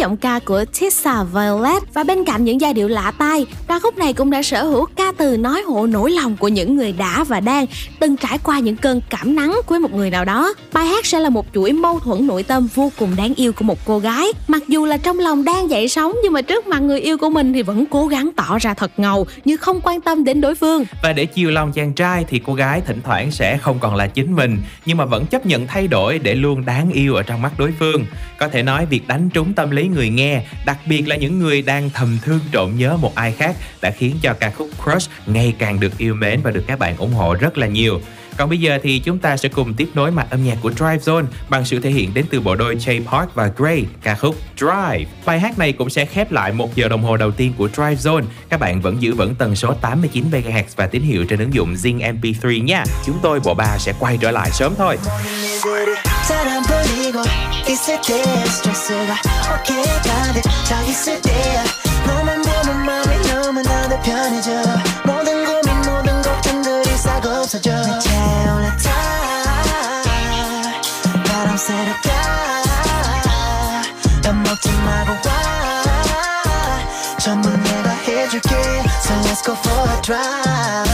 giọng ca của Tessa Violet và bên cạnh những giai điệu lạ tai, ca khúc này cũng đã sở hữu ca từ nói hộ nỗi lòng của những người đã và đang từng trải qua những cơn cảm nắng với một người nào đó. Bài hát sẽ là một chuỗi mâu thuẫn nội tâm vô cùng đáng yêu của một cô gái. Mặc dù là trong lòng đang dậy sóng nhưng mà trước mặt người yêu của mình thì vẫn cố gắng tỏ ra thật ngầu như không quan tâm đến đối phương. Và để chiều lòng chàng trai thì cô gái thỉnh thoảng sẽ không còn là chính mình nhưng mà vẫn chấp nhận thay đổi để luôn đáng yêu ở trong mắt đối phương. Có thể nói việc đánh trúng tâm lý người nghe, đặc biệt là những người đang thầm thương trộm nhớ một ai khác đã khiến cho ca khúc Crush ngày càng được yêu mến và được các bạn ủng hộ rất là nhiều. Còn bây giờ thì chúng ta sẽ cùng tiếp nối mạch âm nhạc của Drive Zone bằng sự thể hiện đến từ bộ đôi Jay Park và Gray, ca khúc Drive. Bài hát này cũng sẽ khép lại một giờ đồng hồ đầu tiên của Drive Zone. Các bạn vẫn giữ vững tần số 89 MHz và tín hiệu trên ứng dụng Zing MP3 nha. Chúng tôi bộ ba sẽ quay trở lại sớm thôi. 사람 보이고 있을 때 스트레스가 어깨에 가득 차 있을 때야 너만 보면 마음이 너무나도 편해져 없어져 내 채울래 타 바람 새롭게 맘 먹지 말고 와 전부 내가 해줄게 So let's go for a drive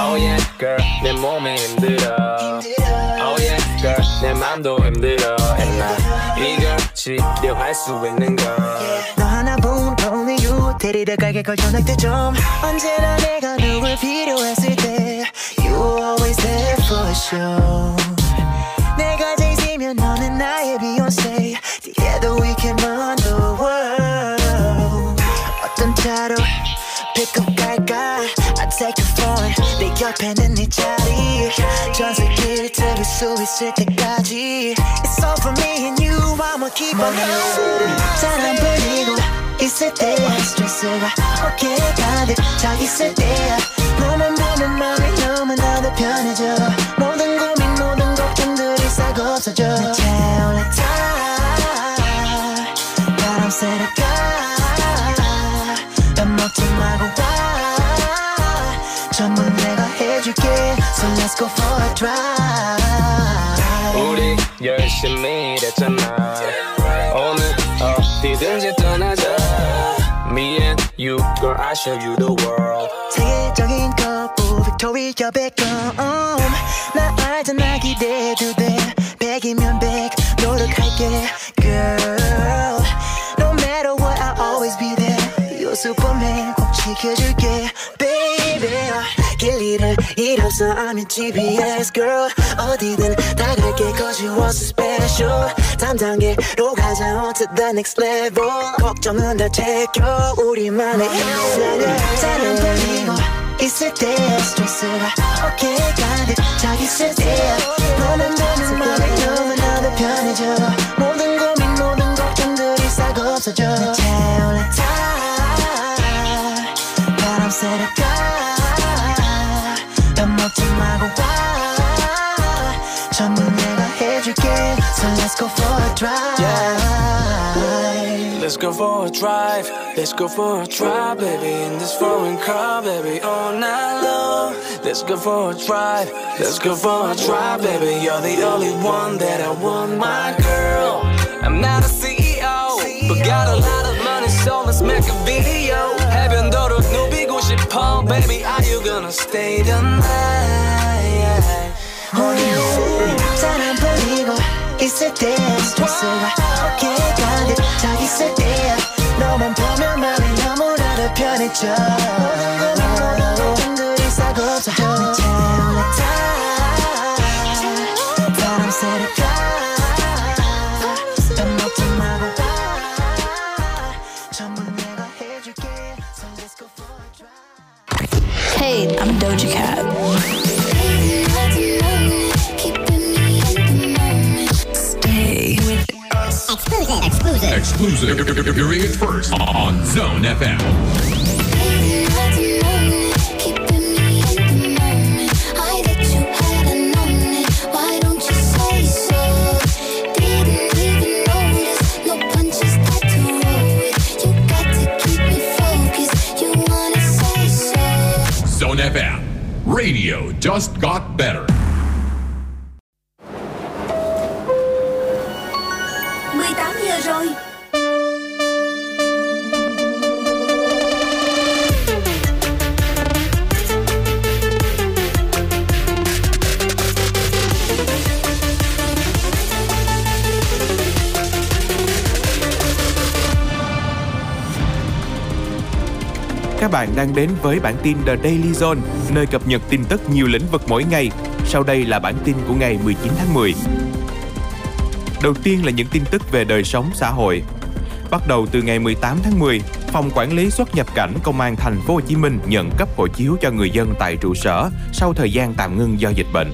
Oh yeah, girl, 내 몸이 힘들어. Oh yeah, girl, 내 맘도 힘들어. And 나 이걸 치료할 수 있는 건. 너 데리러 가게 걸 전할 때좀 언제나 내가 누굴 필요했을 때 You always there for sure 내가 제이지면 너는 나의 Beyonce Together we can run the world 어떤 차로 pick up 갈까 I take your phone 내 옆에는 네 자리 전세기를 들을 수 있을 때까지 It's all for me and you I'ma keep on going 사람 불리고 있을 때 스트레스가 어깨에 가득 차 있을 때야. 너만 보면 마음이 너무나도 편해져. 모든 고민 모든 걱정들이 싹 없어져. 내 채울래 타 바람 새롭게 맘 먹지 말고 와. 전부 내가 해줄게. So let's go for a drive. 우리 열심히 일했잖아. 오늘 어디든지 you, girl, I show you the world. 세계적인 거부 빅토리아 백컴 나 알잖아 기대해도 돼 백이면 백 노력할게 girl No matter what I'll always be there You're superman 꼭 지켜줄게 baby 길 잃을 일 없어 I'm your GPS girl. 어디든 다 갈게 cause you are so special. 다음 단계로 가자 on to the next level. 걱정은 다 제껴 우리만의 인생을 사랑 돌리고 있을 때 스트레스가 어깨에 가득 차 있을 때야 너만 보면 마음이 너무나도 편해져. 모든 고민 모든 걱정들이 싹 없어져. 내 채울래 타. 바람 새롭게 전부 내가 해줄게 So let's go for a drive Let's go for a drive. Let's go for a drive, baby. In this foreign car, baby, all night long. Let's go for a drive. Let's go for a drive, baby. You're the only one that I want, my girl. I'm not a CEO, but got a lot of money, so let's make a video. 해변도로 누비고 싶어, baby. Are you gonna stay Night? 사람 보이고 있을 때 스트레스가 어깨에 가득 차 있을 때야 너만 보면 마음이 너무나도 편해져 싹 없어져 내 채울래 타 바람 새롭게 맘 먹지 Exclusive. Exclusive. Exclusive. Hearing it first on Zone FM. Zone FM. Radio just got better. Rồi Các bạn đang đến với bản tin The Daily Zone, nơi cập nhật tin tức nhiều lĩnh vực mỗi ngày. Sau đây là bản tin của ngày 19 tháng 10. Đầu tiên là những tin tức về đời sống xã hội. Bắt đầu từ ngày 18 tháng 10, Phòng Quản lý xuất nhập cảnh Công an Thành phố Hồ Chí Minh nhận cấp hộ chiếu cho người dân tại trụ sở sau thời gian tạm ngưng do dịch bệnh.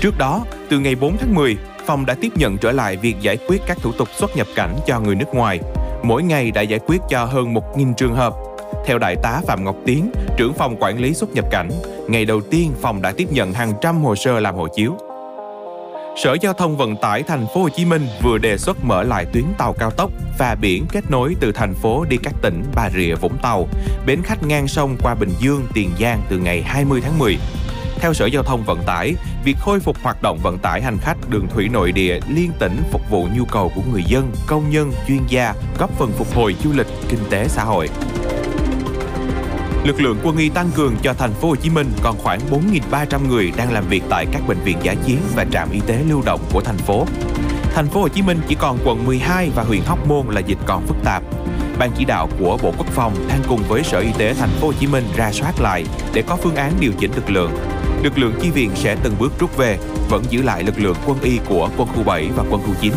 Trước đó, từ ngày 4 tháng 10, phòng đã tiếp nhận trở lại việc giải quyết các thủ tục xuất nhập cảnh cho người nước ngoài. Mỗi ngày đã giải quyết cho hơn 1.000 trường hợp. Theo Đại tá Phạm Ngọc Tiến, trưởng phòng quản lý xuất nhập cảnh, ngày đầu tiên phòng đã tiếp nhận hàng trăm hồ sơ làm hộ chiếu. Sở Giao thông Vận tải Thành phố Hồ Chí Minh vừa đề xuất mở lại tuyến tàu cao tốc và biển kết nối từ thành phố đi các tỉnh Bà Rịa, Vũng Tàu, bến khách ngang sông qua Bình Dương, Tiền Giang từ ngày 20 tháng 10. Theo Sở Giao thông Vận tải, việc khôi phục hoạt động vận tải hành khách đường thủy nội địa liên tỉnh phục vụ nhu cầu của người dân, công nhân, chuyên gia, góp phần phục hồi du lịch, kinh tế xã hội. Lực lượng quân y tăng cường cho thành phố Hồ Chí Minh còn khoảng 4.300 người đang làm việc tại các bệnh viện giả chiến và trạm y tế lưu động của thành phố. Thành phố Hồ Chí Minh chỉ còn quận 12 và huyện Hóc Môn là dịch còn phức tạp. Ban chỉ đạo của Bộ Quốc phòng đang cùng với Sở Y tế Thành phố Hồ Chí Minh ra soát lại để có phương án điều chỉnh lực lượng. Lực lượng chi viện sẽ từng bước rút về, vẫn giữ lại lực lượng quân y của quân khu 7 và quân khu 9.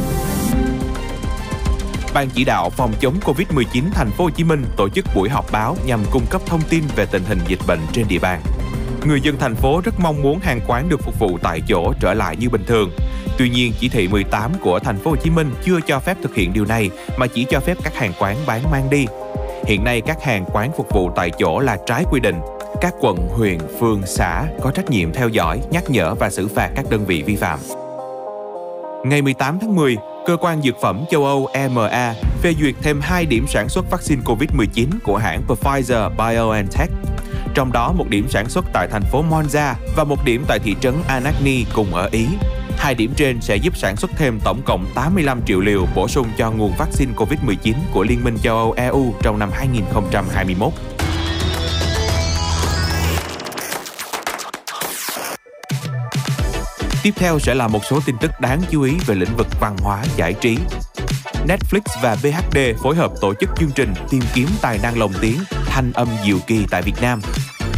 Ban chỉ đạo phòng chống Covid-19 thành phố Hồ Chí Minh tổ chức buổi họp báo nhằm cung cấp thông tin về tình hình dịch bệnh trên địa bàn. Người dân thành phố rất mong muốn hàng quán được phục vụ tại chỗ trở lại như bình thường. Tuy nhiên, chỉ thị 18 của thành phố Hồ Chí Minh chưa cho phép thực hiện điều này mà chỉ cho phép các hàng quán bán mang đi. Hiện nay các hàng quán phục vụ tại chỗ là trái quy định. Các quận, huyện, phường, xã có trách nhiệm theo dõi, nhắc nhở và xử phạt các đơn vị vi phạm. Ngày 18 tháng 10, Cơ quan Dược phẩm châu Âu EMA phê duyệt thêm 2 điểm sản xuất vaccine COVID-19 của hãng Pfizer-BioNTech. Trong đó, một điểm sản xuất tại thành phố Monza và một điểm tại thị trấn Anagni cùng ở Ý. Hai điểm trên sẽ giúp sản xuất thêm tổng cộng 85 triệu liều bổ sung cho nguồn vaccine COVID-19 của Liên minh châu Âu EU trong năm 2021. Tiếp theo sẽ là một số tin tức đáng chú ý về lĩnh vực văn hóa giải trí. Netflix và BHD phối hợp tổ chức chương trình tìm kiếm tài năng lồng tiếng Thanh âm Diệu Kỳ tại Việt Nam.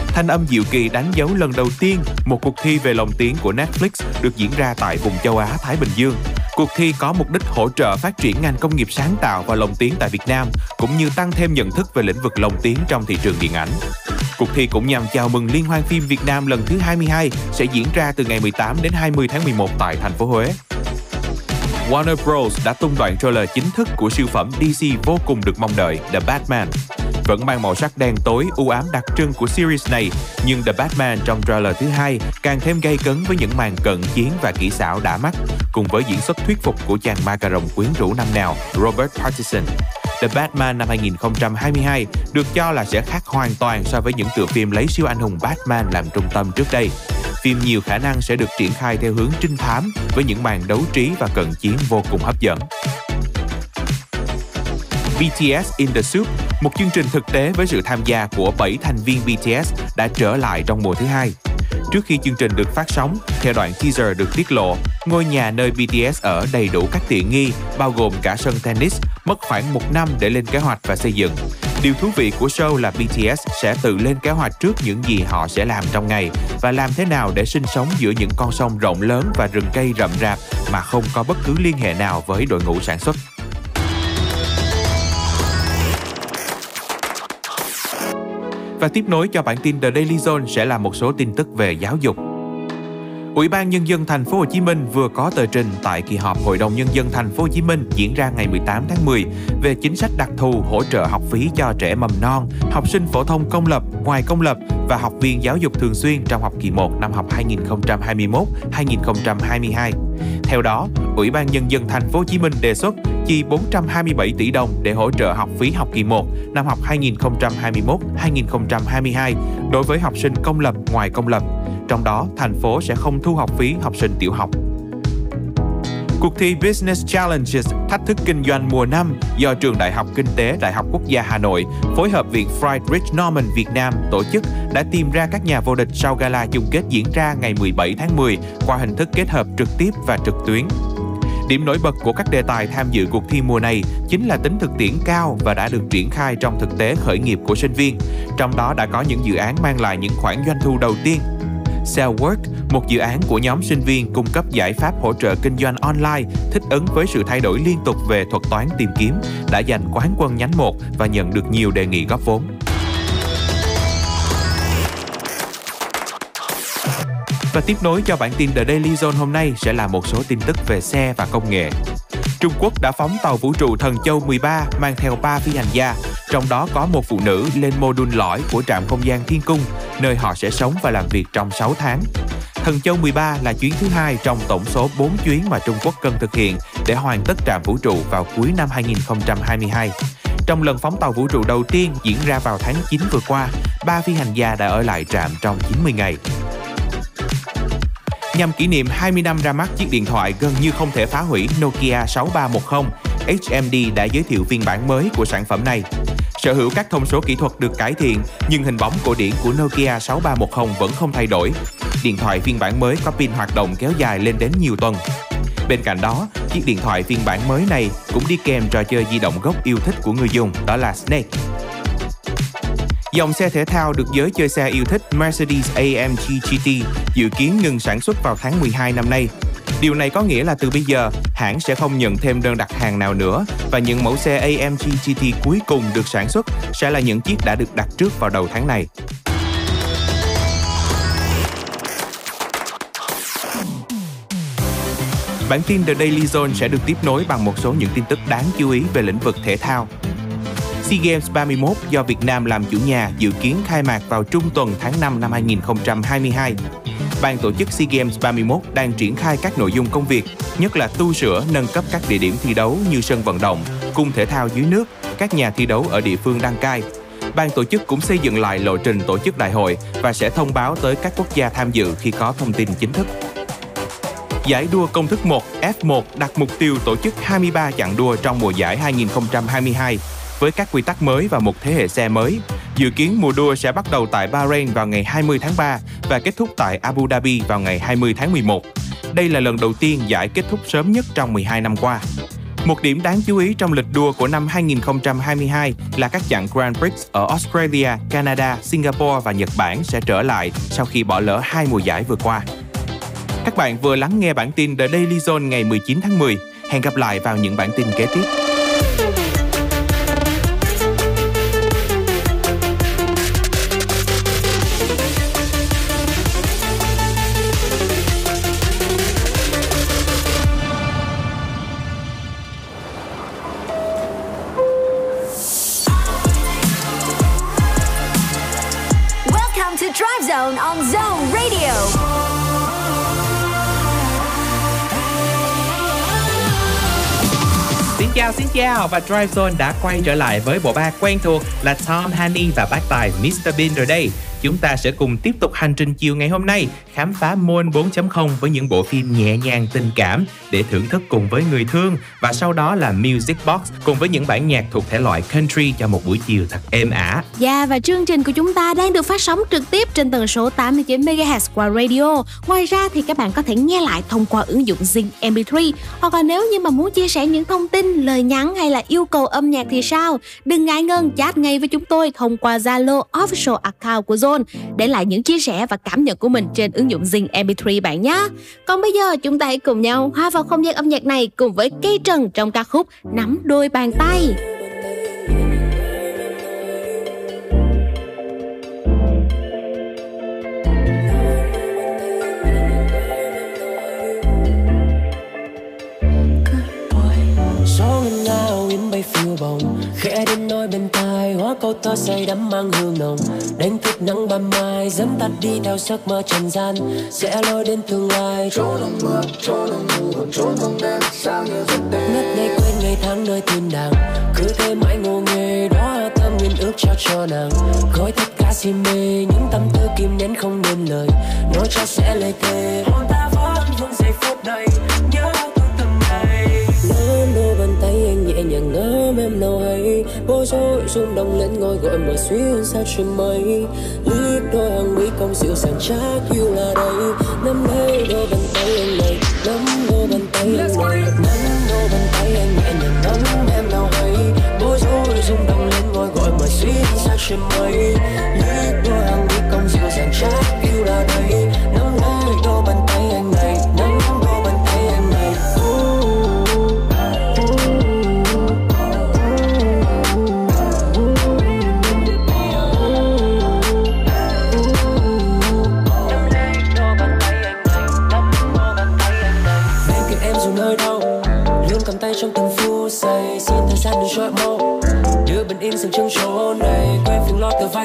Thanh âm Diệu Kỳ đánh dấu lần đầu tiên một cuộc thi về lồng tiếng của Netflix được diễn ra tại vùng châu Á Thái Bình Dương. Cuộc thi có mục đích hỗ trợ phát triển ngành công nghiệp sáng tạo và lồng tiếng tại Việt Nam, cũng như tăng thêm nhận thức về lĩnh vực lồng tiếng trong thị trường điện ảnh. Cuộc thi cũng nhằm chào mừng Liên hoan phim Việt Nam lần thứ 22 sẽ diễn ra từ ngày 18 đến 20 tháng 11 tại thành phố Huế. Warner Bros đã tung đoạn trailer chính thức của siêu phẩm DC vô cùng được mong đợi The Batman. Vẫn mang màu sắc đen tối, u ám đặc trưng của series này, nhưng The Batman trong trailer thứ hai càng thêm gay cấn với những màn cận chiến và kỹ xảo đã mắt, cùng với diễn xuất thuyết phục của chàng ma cà rồng quyến rũ năm nào Robert Pattinson. The Batman năm 2022 được cho là sẽ khác hoàn toàn so với những tựa phim lấy siêu anh hùng Batman làm trung tâm trước đây. Phim nhiều khả năng sẽ được triển khai theo hướng trinh thám với những màn đấu trí và cận chiến vô cùng hấp dẫn. BTS in the Soup, một chương trình thực tế với sự tham gia của 7 thành viên BTS đã trở lại trong mùa thứ hai. Trước khi chương trình được phát sóng, theo đoạn teaser được tiết lộ, ngôi nhà nơi BTS ở đầy đủ các tiện nghi, bao gồm cả sân tennis, mất khoảng một năm để lên kế hoạch và xây dựng. Điều thú vị của show là BTS sẽ tự lên kế hoạch trước những gì họ sẽ làm trong ngày và làm thế nào để sinh sống giữa những con sông rộng lớn và rừng cây rậm rạp mà không có bất cứ liên hệ nào với đội ngũ sản xuất. Và tiếp nối cho bản tin The Daily Zone sẽ là một số tin tức về giáo dục. Ủy ban nhân dân thành phố Hồ Chí Minh vừa có tờ trình tại kỳ họp Hội đồng nhân dân thành phố Hồ Chí Minh diễn ra ngày 18 tháng 10 về chính sách đặc thù hỗ trợ học phí cho trẻ mầm non, học sinh phổ thông công lập, ngoài công lập và học viên giáo dục thường xuyên trong học kỳ 1 năm học 2021-2022. Theo đó, Ủy ban nhân dân thành phố Hồ Chí Minh đề xuất chi 427 tỷ đồng để hỗ trợ học phí học kỳ 1 năm học 2021-2022 đối với học sinh công lập ngoài công lập. Trong đó, thành phố sẽ không thu học phí học sinh tiểu học. Cuộc thi Business Challenges thách thức kinh doanh mùa năm do Trường Đại học Kinh tế Đại học Quốc gia Hà Nội phối hợp Viện Friedrich norman Việt Nam tổ chức đã tìm ra các nhà vô địch sau gala chung kết diễn ra ngày 17 tháng 10 qua hình thức kết hợp trực tiếp và trực tuyến. Điểm nổi bật của các đề tài tham dự cuộc thi mùa này chính là tính thực tiễn cao và đã được triển khai trong thực tế khởi nghiệp của sinh viên. Trong đó đã có những dự án mang lại những khoản doanh thu đầu tiên. Cellwork, một dự án của nhóm sinh viên cung cấp giải pháp hỗ trợ kinh doanh online thích ứng với sự thay đổi liên tục về thuật toán tìm kiếm, đã giành quán quân nhánh 1 và nhận được nhiều đề nghị góp vốn. Và tiếp nối cho bản tin The Daily Zone hôm nay sẽ là một số tin tức về xe và công nghệ. Trung Quốc đã phóng tàu vũ trụ Thần Châu 13 mang theo 3 phi hành gia, trong đó có một phụ nữ lên mô đun lõi của trạm không gian Thiên Cung, nơi họ sẽ sống và làm việc trong 6 tháng. Thần Châu 13 là chuyến thứ hai trong tổng số 4 chuyến mà Trung Quốc cần thực hiện để hoàn tất trạm vũ trụ vào cuối năm 2022. Trong lần phóng tàu vũ trụ đầu tiên diễn ra vào tháng 9 vừa qua, ba phi hành gia đã ở lại trạm trong 90 ngày. Nhằm kỷ niệm 20 năm ra mắt chiếc điện thoại gần như không thể phá hủy Nokia 6310, HMD đã giới thiệu phiên bản mới của sản phẩm này. Sở hữu các thông số kỹ thuật được cải thiện, nhưng hình bóng cổ điển của Nokia 6310 vẫn không thay đổi. Điện thoại phiên bản mới có pin hoạt động kéo dài lên đến nhiều tuần. Bên cạnh đó, chiếc điện thoại phiên bản mới này cũng đi kèm trò chơi di động gốc yêu thích của người dùng, đó là Snake. Dòng xe thể thao được giới chơi xe yêu thích Mercedes-AMG GT dự kiến ngừng sản xuất vào tháng 12 năm nay. Điều này có nghĩa là từ bây giờ, hãng sẽ không nhận thêm đơn đặt hàng nào nữa và những mẫu xe AMG GT cuối cùng được sản xuất sẽ là những chiếc đã được đặt trước vào đầu tháng này. Bản tin The Daily Zone sẽ được tiếp nối bằng một số những tin tức đáng chú ý về lĩnh vực thể thao. SEA Games 31 do Việt Nam làm chủ nhà dự kiến khai mạc vào trung tuần tháng 5 năm 2022. Ban tổ chức SEA Games 31 đang triển khai các nội dung công việc, nhất là tu sửa, nâng cấp các địa điểm thi đấu như sân vận động, cung thể thao dưới nước, các nhà thi đấu ở địa phương đăng cai. Ban tổ chức cũng xây dựng lại lộ trình tổ chức đại hội và sẽ thông báo tới các quốc gia tham dự khi có thông tin chính thức. Giải đua công thức 1 F1 đặt mục tiêu tổ chức 23 chặng đua trong mùa giải 2022 với các quy tắc mới và một thế hệ xe mới. Dự kiến mùa đua sẽ bắt đầu tại Bahrain vào ngày 20 tháng 3 và kết thúc tại Abu Dhabi vào ngày 20 tháng 11. Đây là lần đầu tiên giải kết thúc sớm nhất trong 12 năm qua. Một điểm đáng chú ý trong lịch đua của năm 2022 là các chặng Grand Prix ở Australia, Canada, Singapore và Nhật Bản sẽ trở lại sau khi bỏ lỡ hai mùa giải vừa qua. Các bạn vừa lắng nghe bản tin The Daily Zone ngày 19 tháng 10. Hẹn gặp lại vào những bản tin kế tiếp. Xin và Drive Zone đã quay trở lại với bộ ba quen thuộc là Tom Haney và bác tài Mr Bean rồi đây. Chúng ta sẽ cùng tiếp tục hành trình chiều ngày hôm nay khám phá Moon 4.0 với những bộ phim nhẹ nhàng tình cảm để thưởng thức cùng với người thương và sau đó là Music Box cùng với những bản nhạc thuộc thể loại country cho một buổi chiều thật êm ả. Yeah, và chương trình của chúng ta đang được phát sóng trực tiếp trên tần số 89 MHz qua radio. Ngoài ra thì các bạn có thể nghe lại thông qua ứng dụng Zing MP3 hoặc là nếu như mà muốn chia sẻ những thông tin, lời nhắn hay là yêu cầu âm nhạc thì sao? Đừng ngại ngần chat ngay với chúng tôi thông qua Zalo official account của Zone để lại những chia sẻ và cảm nhận của mình trên ứng dụng Zing MP3 bạn nhé. Còn bây giờ chúng ta hãy cùng nhau hòa vào không gian âm nhạc này cùng với cây trần trong ca khúc Nắm đôi bàn tay. Nói bên tai hóa câu thơ say đắm mang hương nồng. Đánh thức nắng ban mai dẫm tắt đi theo giấc mơ trần gian. Sẽ lôi đến tương lai. Chỗ đông mưa đông ngủ còn chỗ không đêm sao như giấc đêm ngất ngây quên ngày tháng nơi thiên đàng. Cứ thế mãi ngô nghề đó tâm nguyện ước trao cho nàng. Gói tất cả si mê những tâm tư kim nén không nên lời. Nói cho sẽ lời thề hôn ta vẫn vương giây phút này bối rối rung động lên ngôi gọi mở xuyên xa trên mây liếc đôi hàng mi cong dịu dàng chắc yêu là đây. Nắm lấy đôi bàn tay anh này nắm đôi bàn tay anh này nắm đôi bàn tay anh nhẹ nhàng nắm em nào hay. Bối rối rung động lên ngôi gọi mở xuyên xa trên mây liếc đôi hàng mi cong dịu dàng chắc yêu là đây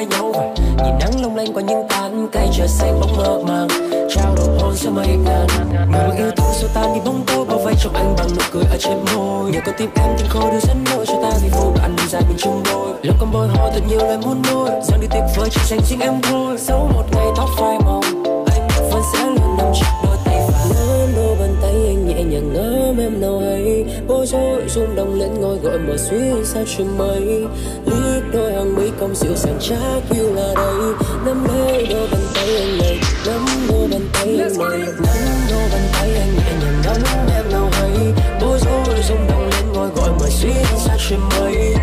nhau. Và nhìn nắng long lanh qua những tán cây, trời xanh bóng mơ màng. Trao đổi hôn giữa mây ngàn. Người yêu thương xua tan đi bóng tối bao vây trong anh bằng nụ cười ở trên môi? Nhờ có tim em tình khô đưa dẫn lối cho ta vì vô bạn đi dài bên chung đôi. Lòng con bồi hồi thật nhiều lời muốn nói rằng đi tuyệt vời, chỉ dành riêng em thôi. Dẫu một ngày tóc phai màu, anh vẫn sẽ luôn nằm trong đôi tay em nào hay bối rối rung động lên ngôi gọi mở xuyên xa trên mây liếc đôi hàng mi cong dịu dàng chắc yêu là đây. Nắm lấy đôi bàn tay anh này nắm đôi bàn tay anh này nắm đôi bàn tay anh nhẹ nhàng nắm em nào hay. Bối rối rung động lên ngôi gọi mở xuyên xa trên mây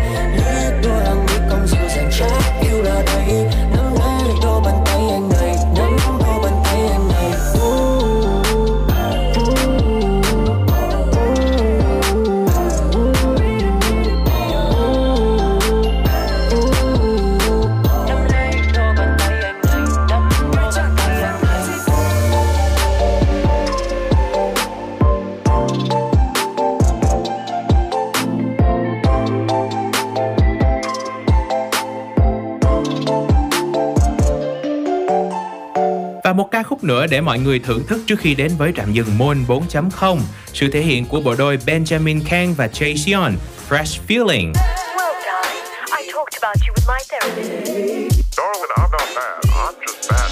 nữa để mọi người thưởng thức trước khi đến với trạm dừng Môn 4.0 Sự thể hiện của bộ đôi Benjamin Kang và Jay Sean Fresh Feeling Well, darling, I talked about you with my therapist. Darling, I'm not mad. I'm just mad.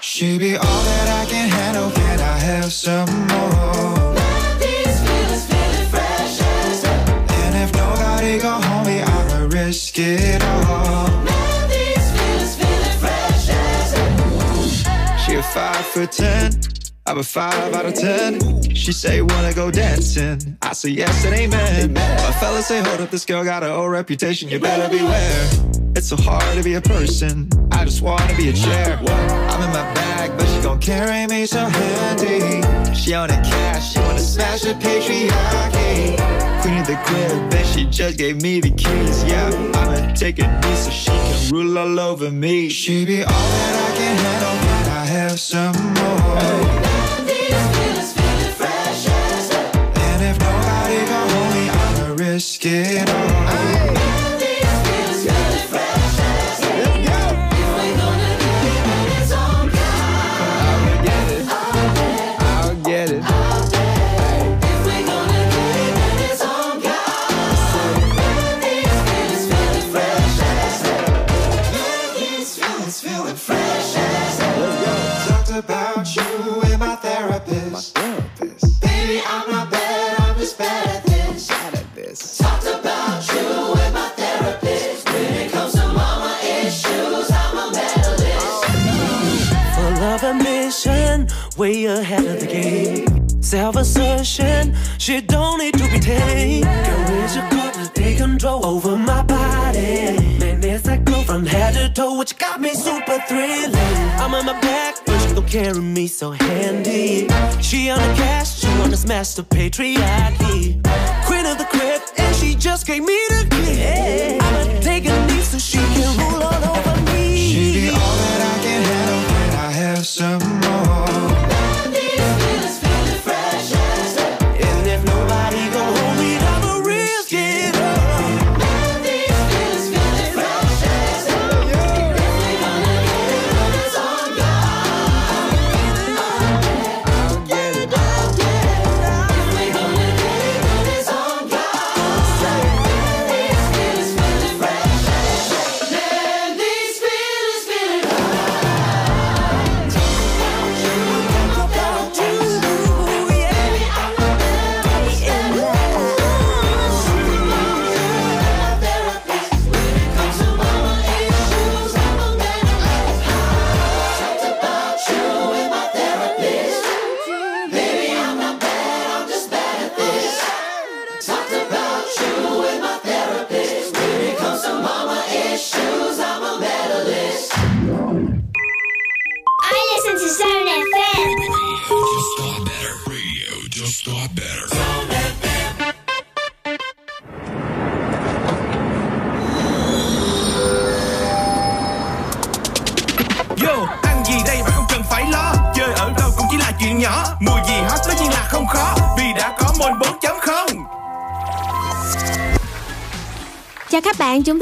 She be all that I can handle. Can I have some more? For ten. I'm a five out of ten. She say wanna go dancing. I say yes and amen. My fellas say hold up, this girl got her old reputation. You better beware. It's so hard to be a person. I just wanna be a chair. I'm in my bag, but she gon' carry me so handy. She on the cash, she wanna smash the patriarchy. Queen of the crib, and she just gave me the keys. Yeah, I'ma take a knee so she can rule all over me. She be all that I can handle, have some more? Hey. Feeling fresh And if nobody gon' hold me, I'ma risk it all. Ahead of the game. Self assertion, she don't need to be tamed. Girl, is your got to take control over my body. Man, there's that glow from head to toe, which got me super thrilling. I'm on my back, but she gon' carry me so handy. She on the cash, she wanna smash the patriarchy. Queen of the crib, and she just gave me the key. I'ma take a knee so she can rule all over me. She be all that I can handle, can I have some more?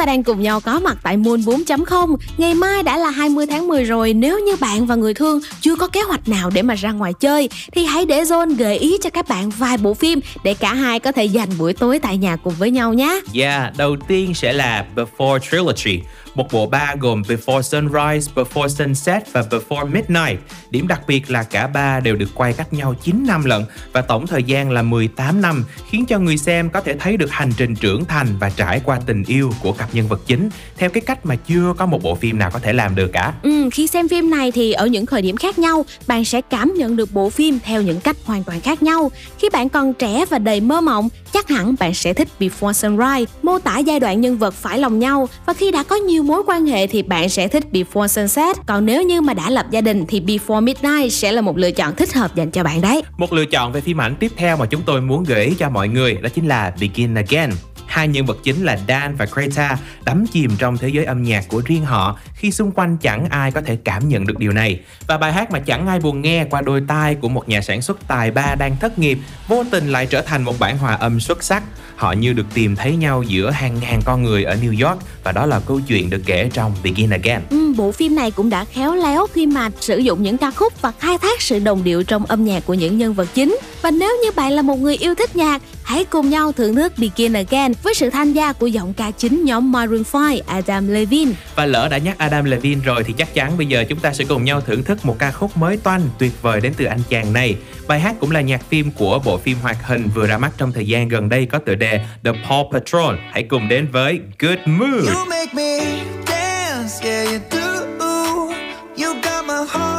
Ta đang cùng nhau có mặt tại Moon 4.0 Ngày mai đã là 20 tháng 10 rồi Nếu như bạn và người thương chưa có kế hoạch nào để mà ra ngoài chơi Thì hãy để Zone gợi ý cho các bạn vài bộ phim Để cả hai có thể dành buổi tối tại nhà cùng với nhau nhé. Yeah, đầu tiên sẽ là Before Trilogy, một bộ ba gồm Before Sunrise, Before Sunset và Before Midnight. Điểm đặc biệt là cả ba đều được quay cách nhau 9 năm lận và tổng thời gian là 18 năm, khiến cho người xem có thể thấy được hành trình trưởng thành và trải qua tình yêu của cặp nhân vật chính theo cái cách mà chưa có một bộ phim nào có thể làm được cả. Ừ, khi xem phim này thì ở những thời điểm khác nhau, bạn sẽ cảm nhận được bộ phim theo những cách hoàn toàn khác nhau. Khi bạn còn trẻ và đầy mơ mộng, chắc hẳn bạn sẽ thích Before Sunrise, mô tả giai đoạn nhân vật phải lòng nhau và khi đã có nhiều mối quan hệ thì bạn sẽ thích Before Sunset. Còn nếu như mà đã lập gia đình thì Before Midnight sẽ là một lựa chọn thích hợp dành cho bạn đấy. Một lựa chọn về phim ảnh tiếp theo mà chúng tôi muốn gợi ý cho mọi người đó chính là Begin Again. Hai nhân vật chính là Dan và Greta đắm chìm trong thế giới âm nhạc của riêng họ, khi xung quanh chẳng ai có thể cảm nhận được điều này. Và bài hát mà chẳng ai buồn nghe qua đôi tai của một nhà sản xuất tài ba đang thất nghiệp, vô tình lại trở thành một bản hòa âm xuất sắc. Họ như được tìm thấy nhau giữa hàng ngàn con người ở New York và đó là câu chuyện được kể trong Begin Again. Ừ, bộ phim này cũng đã khéo léo khi mà sử dụng những ca khúc và khai thác sự đồng điệu trong âm nhạc của những nhân vật chính. Và nếu như bạn là một người yêu thích nhạc, hãy cùng nhau thưởng thức Begin Again với sự tham gia của giọng ca chính nhóm Maroon 5 Adam Levine. Và lỡ đã nhắc Adam Levine rồi thì chắc chắn bây giờ chúng ta sẽ cùng nhau thưởng thức một ca khúc mới toanh tuyệt vời đến từ anh chàng này. Bài hát cũng là nhạc phim của bộ phim hoạt hình vừa ra mắt trong thời gian gần đây có tựa đề The Paw Patrol. Hãy cùng đến với Good Mood. You make me dance, yeah you do. You got my heart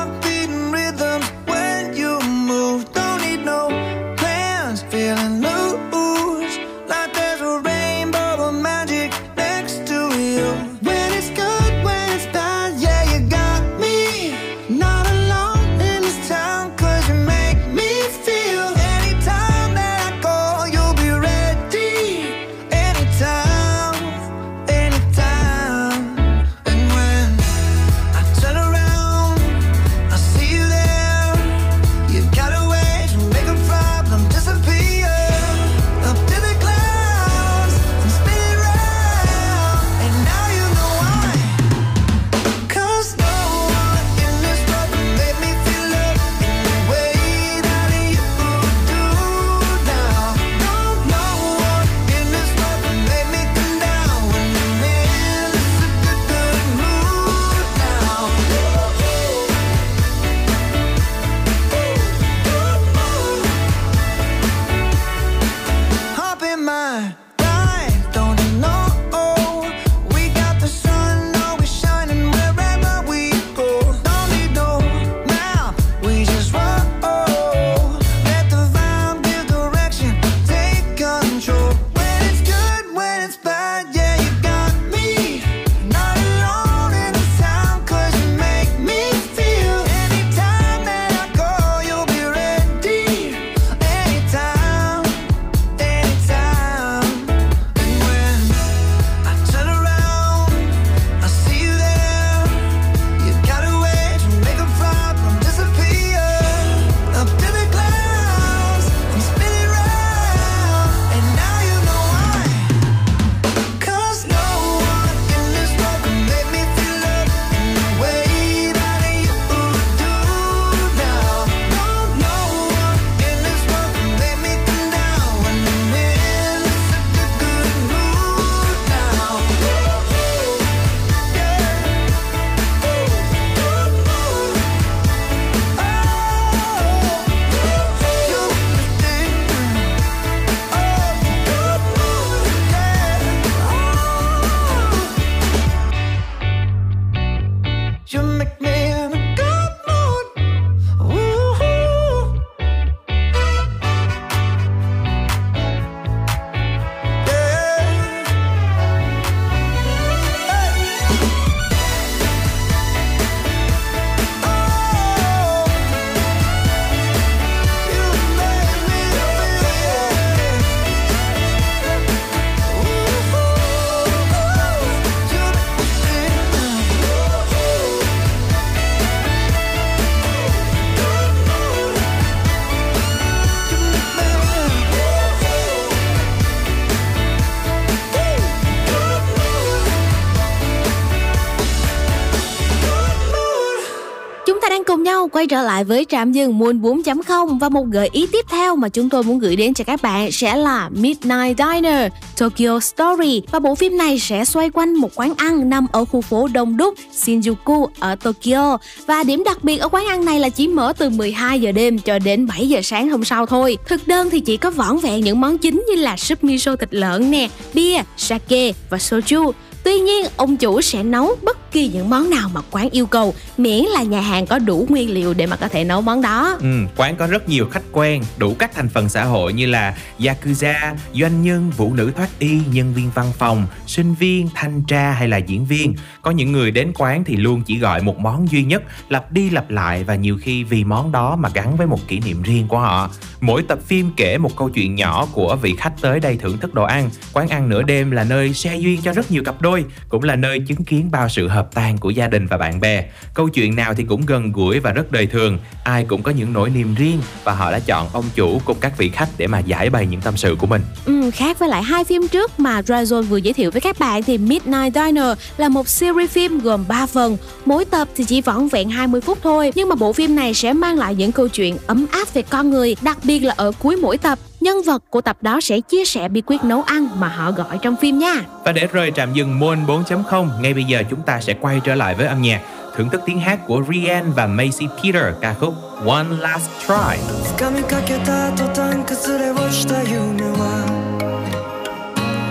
quay trở lại với trạm dừng Moon 4.0 và một gợi ý tiếp theo mà chúng tôi muốn gửi đến cho các bạn sẽ là Midnight Diner Tokyo Story. Và bộ phim này sẽ xoay quanh một quán ăn nằm ở khu phố đông đúc Shinjuku ở Tokyo. Và điểm đặc biệt ở quán ăn này là chỉ mở từ 12 giờ đêm cho đến 7 giờ sáng hôm sau thôi. Thực đơn thì chỉ có vỏn vẹn những món chính như là súp miso thịt lợn nè, bia, sake và soju. Tuy nhiên, ông chủ sẽ nấu bất kỳ những món nào mà quán yêu cầu, miễn là nhà hàng có đủ nguyên liệu để mà có thể nấu món đó. Ừ, quán có rất nhiều khách quen, đủ các thành phần xã hội như là yakuza, doanh nhân, phụ nữ thoát y, nhân viên văn phòng, sinh viên, thanh tra hay là diễn viên. Có những người đến quán thì luôn chỉ gọi một món duy nhất, lặp đi lặp lại và nhiều khi vì món đó mà gắn với một kỷ niệm riêng của họ. Mỗi tập phim kể một câu chuyện nhỏ của vị khách tới đây thưởng thức đồ ăn. Quán ăn nửa đêm là nơi xe duyên cho rất nhiều cặp đôi, cũng là nơi chứng kiến bao sự hợp tan của gia đình và bạn bè. Câu chuyện nào thì cũng gần gũi và rất đời thường. Ai cũng có những nỗi niềm riêng và họ đã chọn ông chủ cùng các vị khách để mà giải bày những tâm sự của mình. Ừ, khác với lại hai phim trước mà Dragon vừa giới thiệu với các bạn thì Midnight Diner là một series phim gồm 3 phần. Mỗi tập thì chỉ vỏn vẹn 20 phút thôi, nhưng mà bộ phim này sẽ mang lại những câu chuyện ấm áp về con người, đặc biệt là ở cuối mỗi tập nhân vật của tập đó sẽ chia sẻ bí quyết nấu ăn mà họ gọi trong phim nha. Và để rời trạm dừng Moon 4.0, ngay bây giờ chúng ta sẽ quay trở lại với âm nhạc, thưởng thức tiếng hát của Rian và Macy Peter ca khúc One Last Try. 掴みかけた途端崩れ落ちた夢は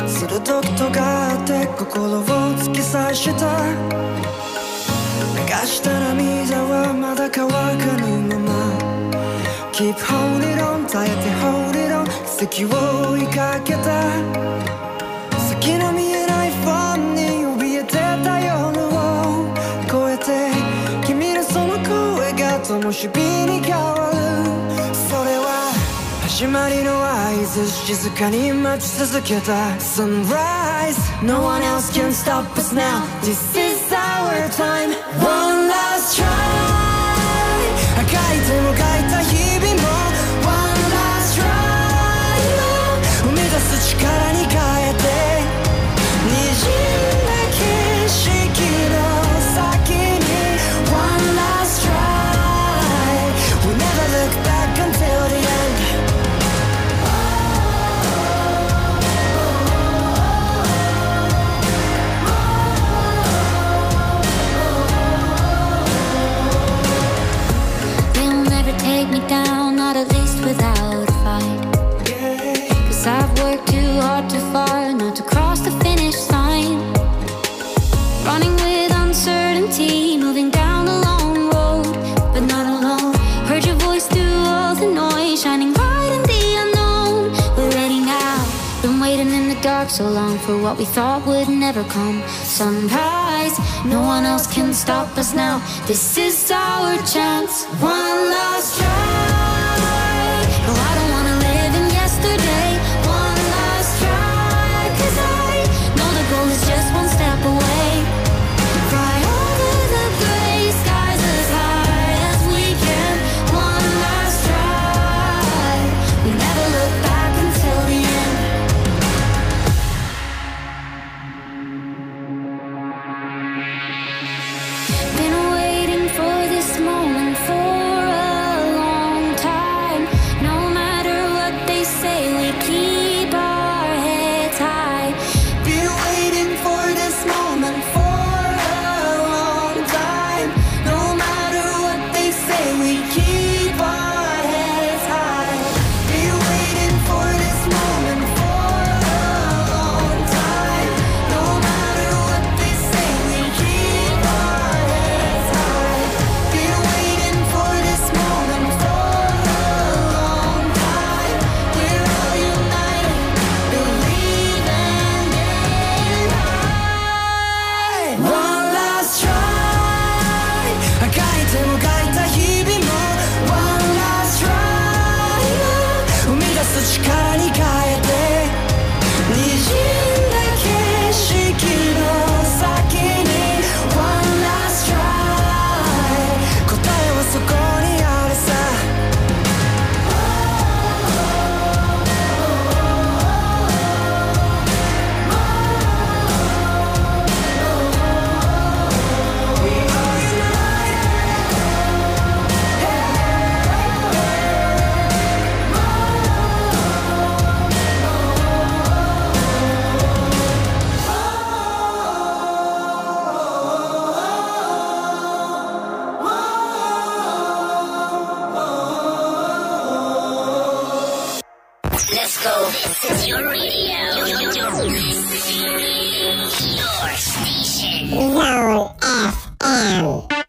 鋭く尖って心を突き刺した流した涙はまだ乾かぬまま Keep holding on 耐えて hold it on 奇跡を追いかけた先の見えないファンに怯えてた夜を越えて君のその声が灯火に変わるそれは始まりの合図静かに待ち続けた Sunrise No one else can stop us now This is our time One last try 書いても for what we thought would never come. Sunrise, no one else can stop us now. This is our chance. One last try. This is your radio. Your station. Zone FM.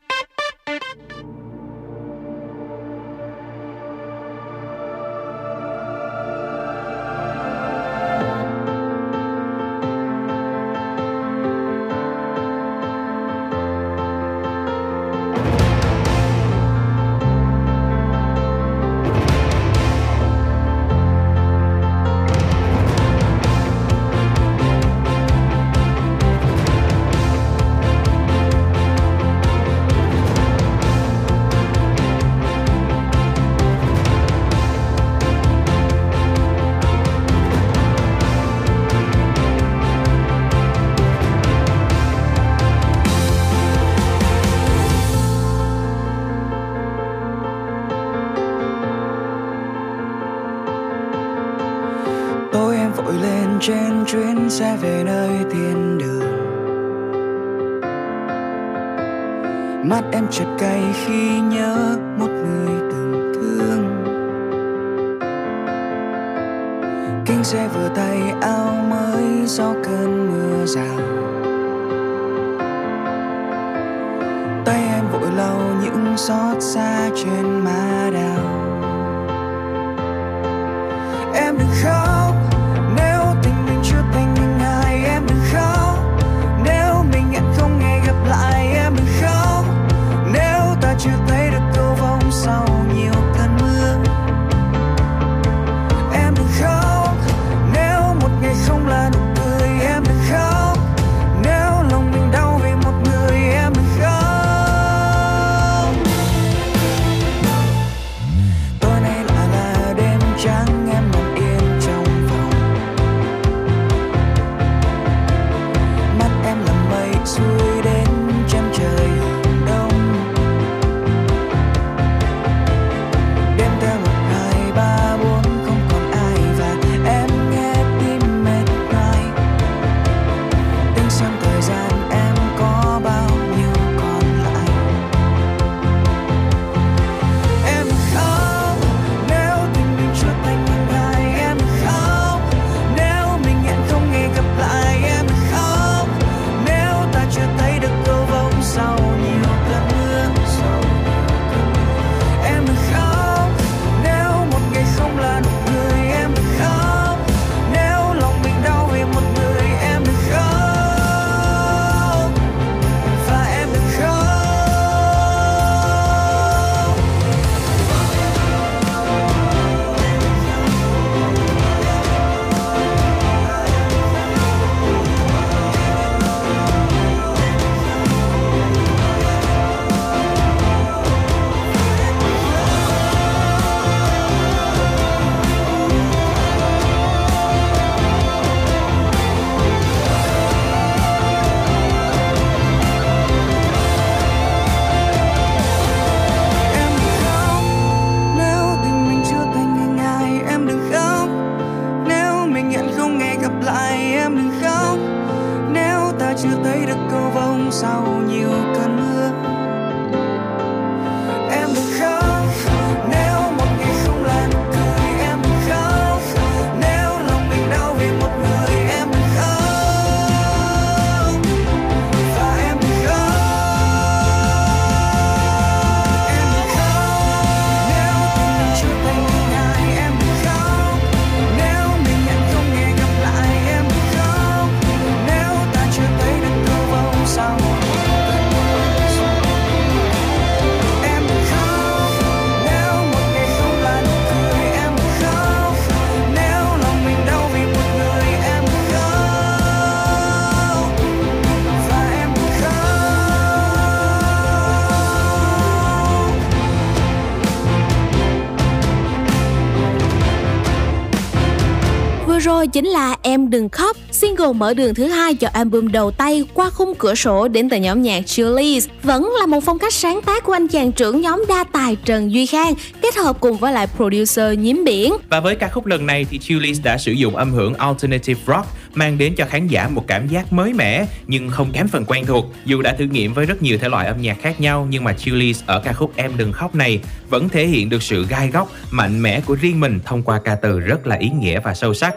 Chính là Em Đừng Khóc, single mở đường thứ hai cho album đầu tay qua khung cửa sổ đến từ nhóm nhạc Chillies. Vẫn là một phong cách sáng tác của anh chàng trưởng nhóm đa tài Trần Duy Khang, kết hợp cùng với lại producer Nhiếm Biển. Và với ca khúc lần này thì Chillies đã sử dụng âm hưởng alternative rock mang đến cho khán giả một cảm giác mới mẻ nhưng không kém phần quen thuộc. Dù đã thử nghiệm với rất nhiều thể loại âm nhạc khác nhau nhưng mà Chillies ở ca khúc Em đừng khóc này vẫn thể hiện được sự gai góc, mạnh mẽ của riêng mình thông qua ca từ rất là ý nghĩa và sâu sắc.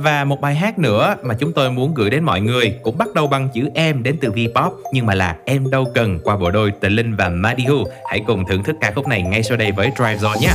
Và một bài hát nữa mà chúng tôi muốn gửi đến mọi người cũng bắt đầu bằng chữ em đến từ V-pop, nhưng mà là Em đâu cần qua bộ đôi Tề Linh và Madihu. Hãy cùng thưởng thức ca khúc này ngay sau đây với Drive Zone nhé.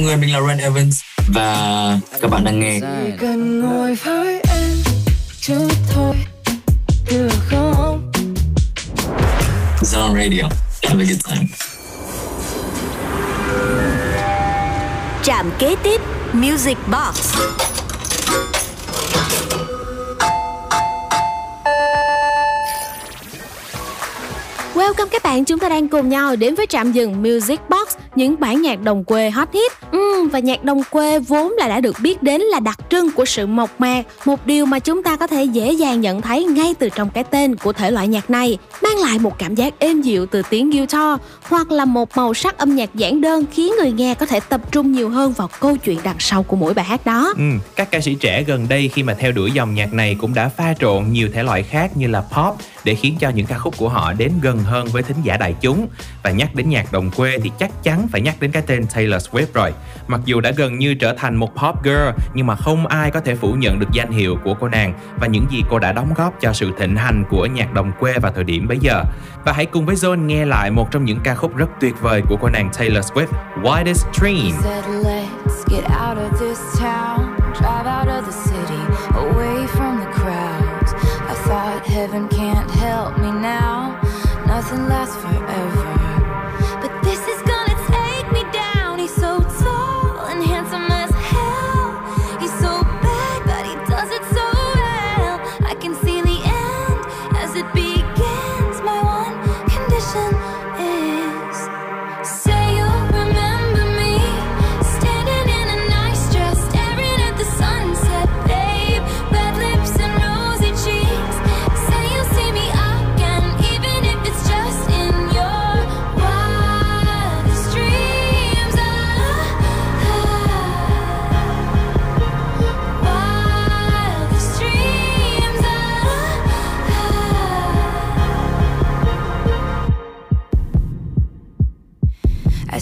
Mọi người, mình là Ren Evans và các bạn đang nghe Chỉ cần ngồi với em chút thôi được không Zone Radio. Have a good time. Trạm kế tiếp Music Box Welcome các bạn, chúng ta đang cùng nhau đến với trạm dừng Music Box, những bản nhạc đồng quê hot hit. Mm. Ừm, và nhạc đồng quê vốn là đã được biết đến là đặc trưng của sự mộc mạc, một điều mà chúng ta có thể dễ dàng nhận thấy ngay từ trong cái tên của thể loại nhạc này, mang lại một cảm giác êm dịu từ tiếng guitar hoặc là một màu sắc âm nhạc giản đơn khiến người nghe có thể tập trung nhiều hơn vào câu chuyện đằng sau của mỗi bài hát đó. Ừ, các ca sĩ trẻ gần đây khi mà theo đuổi dòng nhạc này cũng đã pha trộn nhiều thể loại khác như là pop để khiến cho những ca khúc của họ đến gần hơn với thính giả đại chúng. Và nhắc đến nhạc đồng quê thì chắc chắn phải nhắc đến cái tên Taylor Swift rồi. Mặc dù đã gần như trở thành một pop girl nhưng mà không ai có thể phủ nhận được danh hiệu của cô nàng và những gì cô đã đóng góp cho sự thịnh hành của nhạc đồng quê vào thời điểm bấy giờ. Và hãy cùng với John nghe lại một trong những ca khúc rất tuyệt vời của cô nàng Taylor Swift, widest Dream. said, let's get out of this town, drive out of the city, away from the crowds. I thought heaven can't help me now, nothing lasts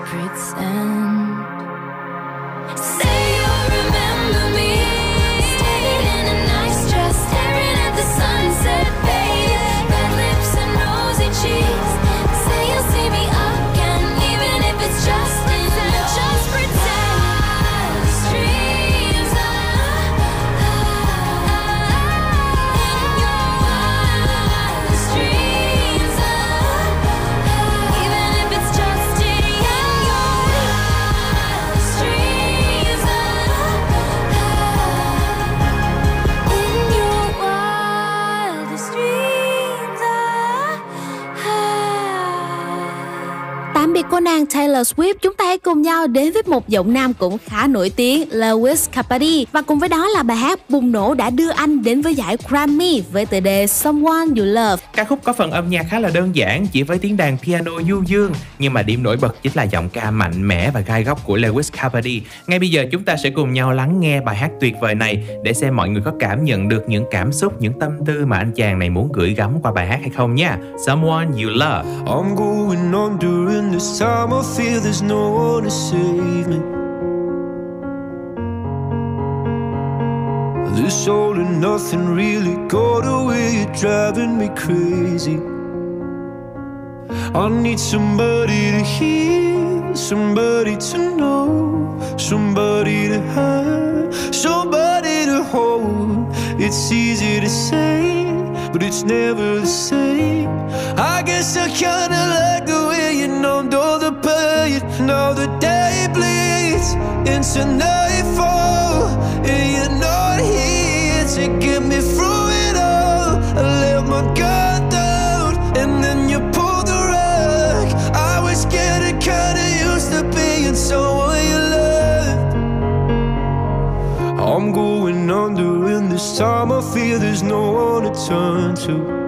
It's Taylor Swift, chúng hãy cùng nhau đến với một giọng nam cũng khá nổi tiếng Lewis Capaldi và cùng với đó là bài hát bùng nổ đã đưa anh đến với giải Grammy với tựa đề Someone You Love. Ca khúc có phần âm nhạc khá là đơn giản, chỉ với tiếng đàn piano du dương, nhưng mà điểm nổi bật chính là giọng ca mạnh mẽ và gai góc của Lewis Capaldi. Ngay bây giờ chúng ta sẽ cùng nhau lắng nghe bài hát tuyệt vời này để xem mọi người có cảm nhận được những cảm xúc, những tâm tư mà anh chàng này muốn gửi gắm qua bài hát hay không nha. Someone You Love. I'm going on during this time. I feel there's no to save me. This all and nothing really got away, you're driving me crazy. I need somebody to hear, somebody to know, somebody to have, somebody to hold. It's easy to say, but it's never the same. I guess I kinda like into nightfall, and you're not here to get me through it all. I let my guard down, and then you pulled the rug. I was getting kinda used to being someone you loved. I'm going under, and this time I feel there's no one to turn to.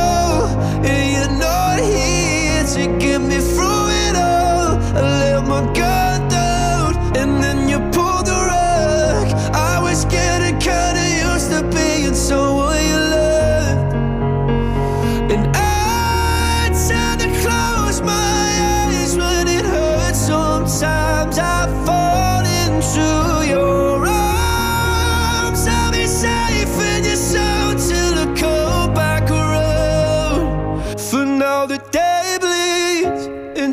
me through it all. I let my guard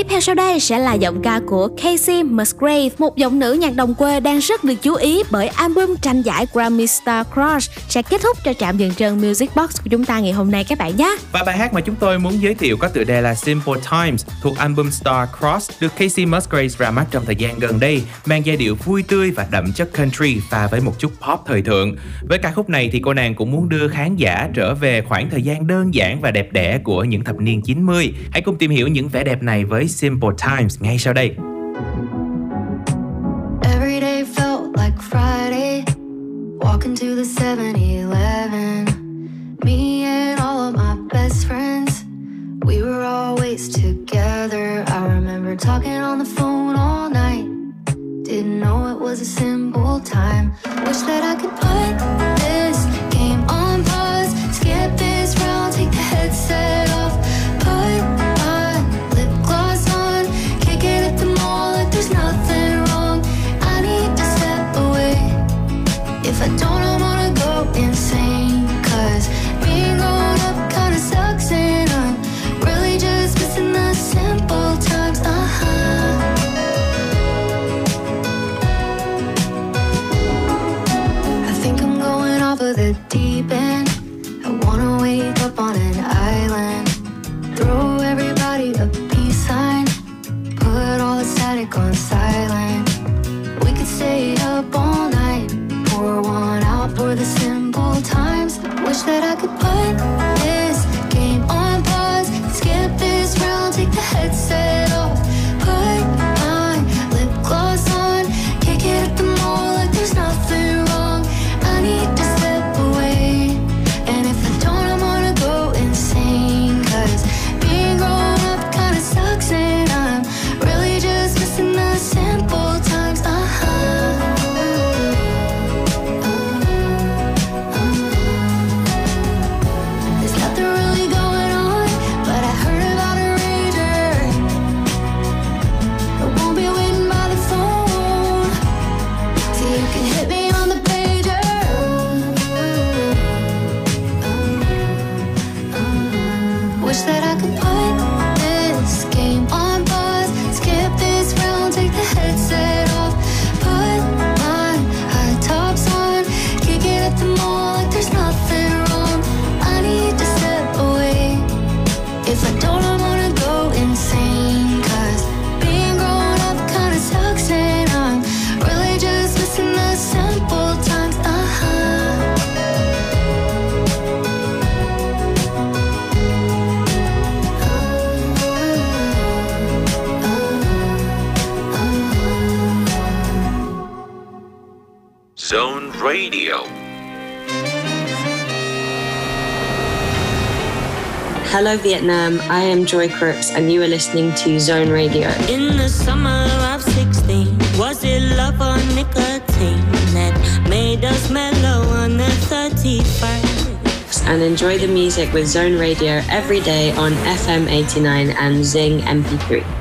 Tiếp theo sau đây sẽ là giọng ca của Casey Musgrave, một giọng nữ nhạc đồng quê đang rất được chú ý bởi album tranh giải Grammy Star Crush sẽ kết thúc cho trạm dừng chân Music Box của chúng ta ngày hôm nay các bạn nhé. Và bài hát mà chúng tôi muốn giới thiệu có tựa đề là Simple Times thuộc album Star Cross được Casey Musgraves ra mắt trong thời gian gần đây, mang giai điệu vui tươi và đậm chất country pha với một chút pop thời thượng. Với ca khúc này thì cô nàng cũng muốn đưa khán giả trở về khoảng thời gian đơn giản và đẹp đẽ của những thập niên 90. Hãy cùng tìm hiểu những vẻ đẹp này với Simple Times ngay sau đây. Every day felt like Friday. Walking to the 7 Eleven. Me and all of my best friends. We were always together. I remember talking on the phone all night. Didn't know it was a simple time. Wish that I could put Radio. Hello, Vietnam. I am Joy Crooks, and you are listening to Zone Radio. In the summer of 16, was it love or nicotine that made us mellow on the 31st? And enjoy the music with Zone Radio every day on FM 89 and Zing MP3.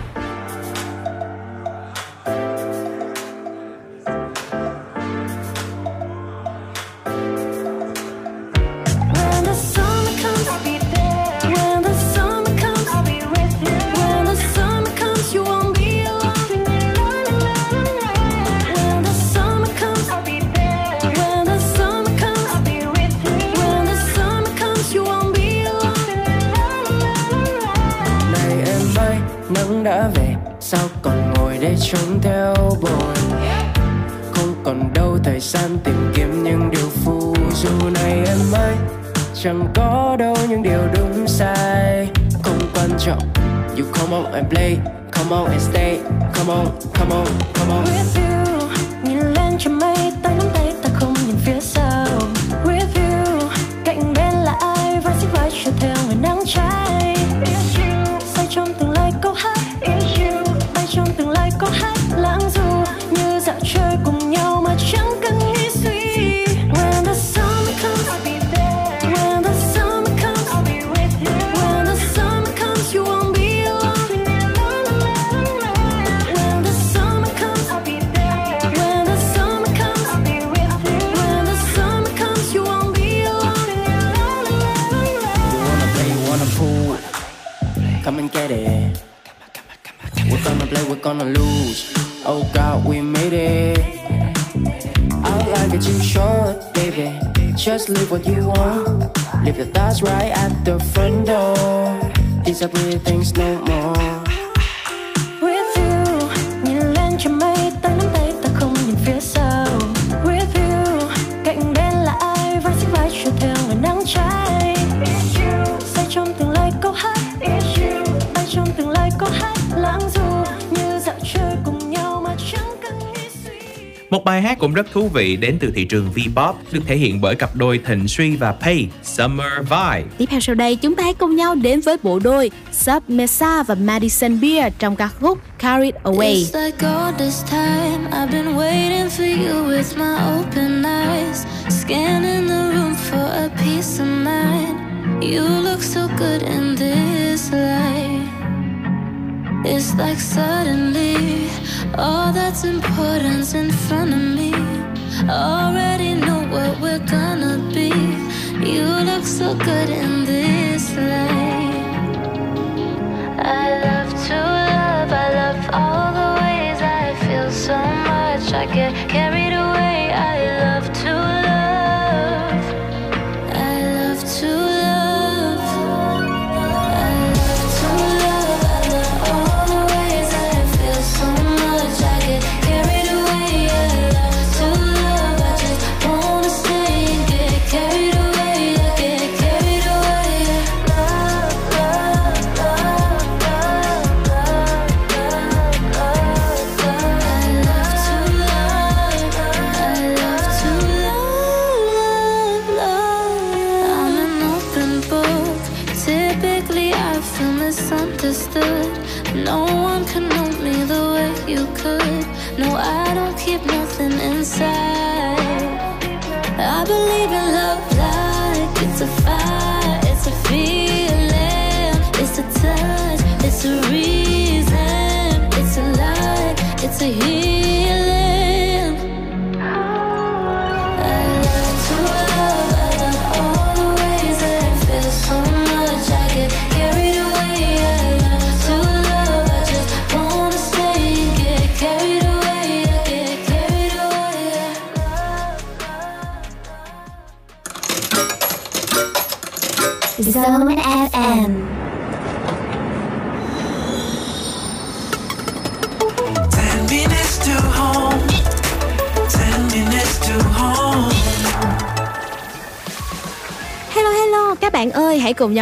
Vị đến từ thị trường V-pop được thể hiện bởi cặp đôi Thịnh Suy và Pay, Summer Vibe. Tiếp theo sau đây chúng ta hãy cùng nhau đến với bộ đôi Sub Mesa và Madison Beer trong ca khúc Carried Away. It's like all this time I've been waiting for you with my open eyes, scanning the room for a peace of mind. You look so good in this light. It's like suddenly all that's important's in front of me. Already know what we're gonna be. You look so good in this light. I love to love, I love all the ways I feel so much. I get carried away.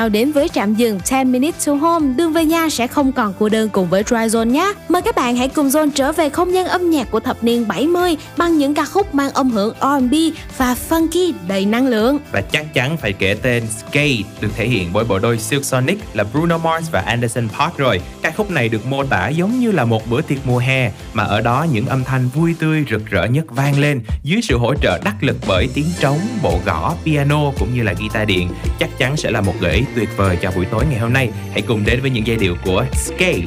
Nào đến với trạm dừng 10 minutes to home. Đường về nhà sẽ không còn cô đơn cùng với Dryzone nhé. Mời các bạn hãy cùng Zone trở về không gian âm nhạc của thập niên 70 bằng những ca khúc mang âm hưởng R&B và funky đầy năng lượng. Và chắc chắn phải kể tên Skate được thể hiện bởi bộ đôi Silk Sonic là Bruno Mars và Anderson Park rồi. Ca khúc này được mô tả giống như là một bữa tiệc mùa hè mà ở đó những âm thanh vui tươi rực rỡ nhất vang lên dưới sự hỗ trợ đắc lực bởi tiếng trống, bộ gõ, piano cũng như là guitar điện. Chắc chắn sẽ là một gợi ý tuyệt vời cho buổi tối ngày hôm nay. Hãy cùng đến với những giai điệu của Skate.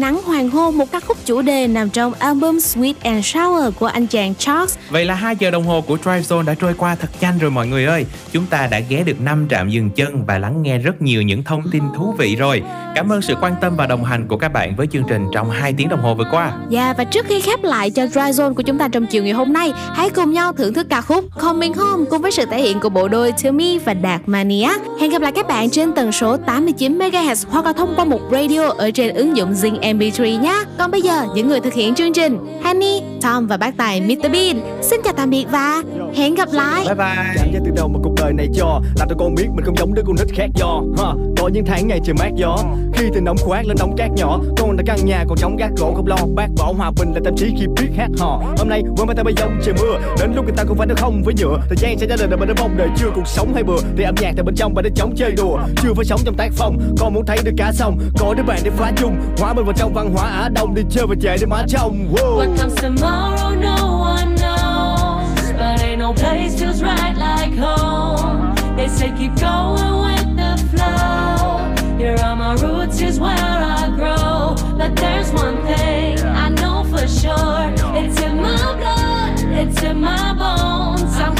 Nắng hôn, một ca khúc chủ đề nằm trong album Sweet and Sour của anh chàng Charles. Vậy là 2 giờ đồng hồ của Drive Zone đã trôi qua thật nhanh rồi mọi người ơi. Chúng ta đã ghé được 5 trạm dừng chân và lắng nghe rất nhiều những thông tin thú vị rồi. Cảm ơn sự quan tâm và đồng hành của các bạn với chương trình trong 2 tiếng đồng hồ vừa qua. Dạ và trước khi khép lại cho Dry Zone của chúng ta trong chiều ngày hôm nay, hãy cùng nhau thưởng thức ca khúc Coming Home cùng với sự thể hiện của bộ đôi Tommy và Đạt Mania. Hẹn gặp lại các bạn trên tần số 89 MHz hoặc là thông qua một radio ở trên ứng dụng Zing MP3 nhé. Còn bây giờ những người thực hiện chương trình Honey, Tom và bác tài Mr Bean xin chào tạm biệt và hẹn gặp lại. Bye bye. Cảm giác từ đầu mà cuộc đời này cho Làm cho con biết mình không giống đứa con nít khác do. Ha. Có những tháng ngày trời mát gió. Khi từ nóng khoác lên đóng cát nhỏ Con đã căn nhà còn chống gác gỗ không lo. Bác bỏ hòa bình là tâm trí khi biết hát hò. Hôm nay quên bay tay bay giống trời mưa. Đến lúc người ta cũng phải nói không với nhựa. Thời gian sẽ ra lời đời mình đã mong đời chưa cuộc sống hay bừa. Thì âm nhạc tại bên trong và đến chống chơi đùa. Chưa phải sống trong tác phong Con muốn thấy được cả sông. Có đứa bạn để phá chung Hóa mình vào trong văn hóa. Á Đông Đi chơi và chạy đi má trong wow. What comes tomorrow, no one knows. But ain't no place feels right like home. They say keep going with the flow. Here are my roots, here's where I grow. But there's one thing I know for sure. It's in my blood, it's in my bones. I'm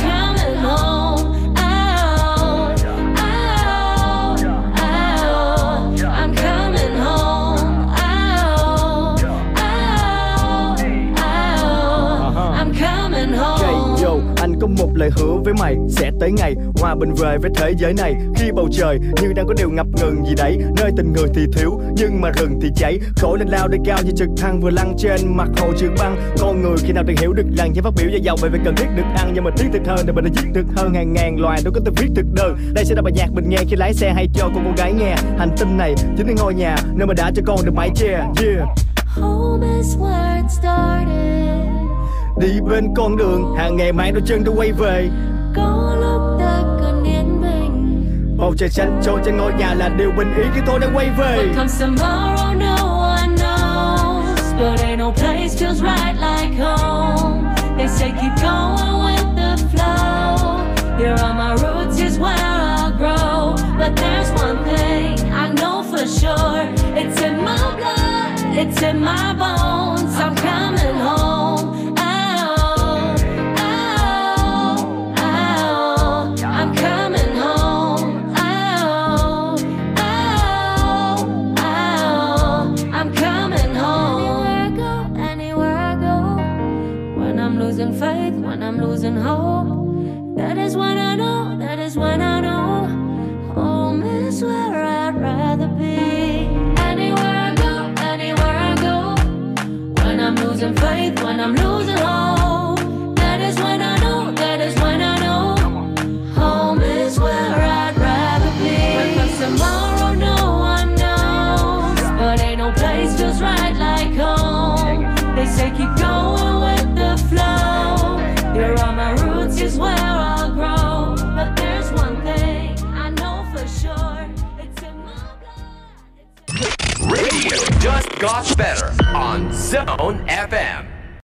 lời hứa với mày Sẽ tới ngày hòa bình về với thế giới này. Khi bầu trời như đang có điều ngập ngừng gì đấy, Nơi tình người thì thiếu nhưng mà rừng thì cháy. Khổ lên lao đây cao như trực thăng vừa lăn trên mặt hồ trường băng. Con người khi nào từng hiểu được rằng những phát biểu dài dòng về việc cần thiết được ăn Nhưng mà thiết thực hơn để mình đã giết thực hơn hàng ngàn loài đâu có từng viết thực đơn. Đây sẽ là bài nhạc mình nghe khi lái xe hay cho con cô gái nghe. Hành tinh này chính là ngôi nhà, nơi mà đã cho con được mái che. Yeah. Home is where it started. Đi bên con đường hàng ngày mang đôi chân tôi quay về Có lúc ta cần yên bình. Bầu trời xanh trôi trên ngôi nhà là điều bình yên khi tôi đang quay về What comes tomorrow, no one knows. But ain't no place feels right like home. They say keep going with the flow. Here are my roots, here's where I grow. But there's one thing I know for sure. It's in my blood, it's in my bones. I'm coming home. Losing hope. That is when I know, that is when I know. Home is where I'd rather be. Anywhere I go, anywhere I go. When I'm losing faith, when I'm losing just got better on Zone FM.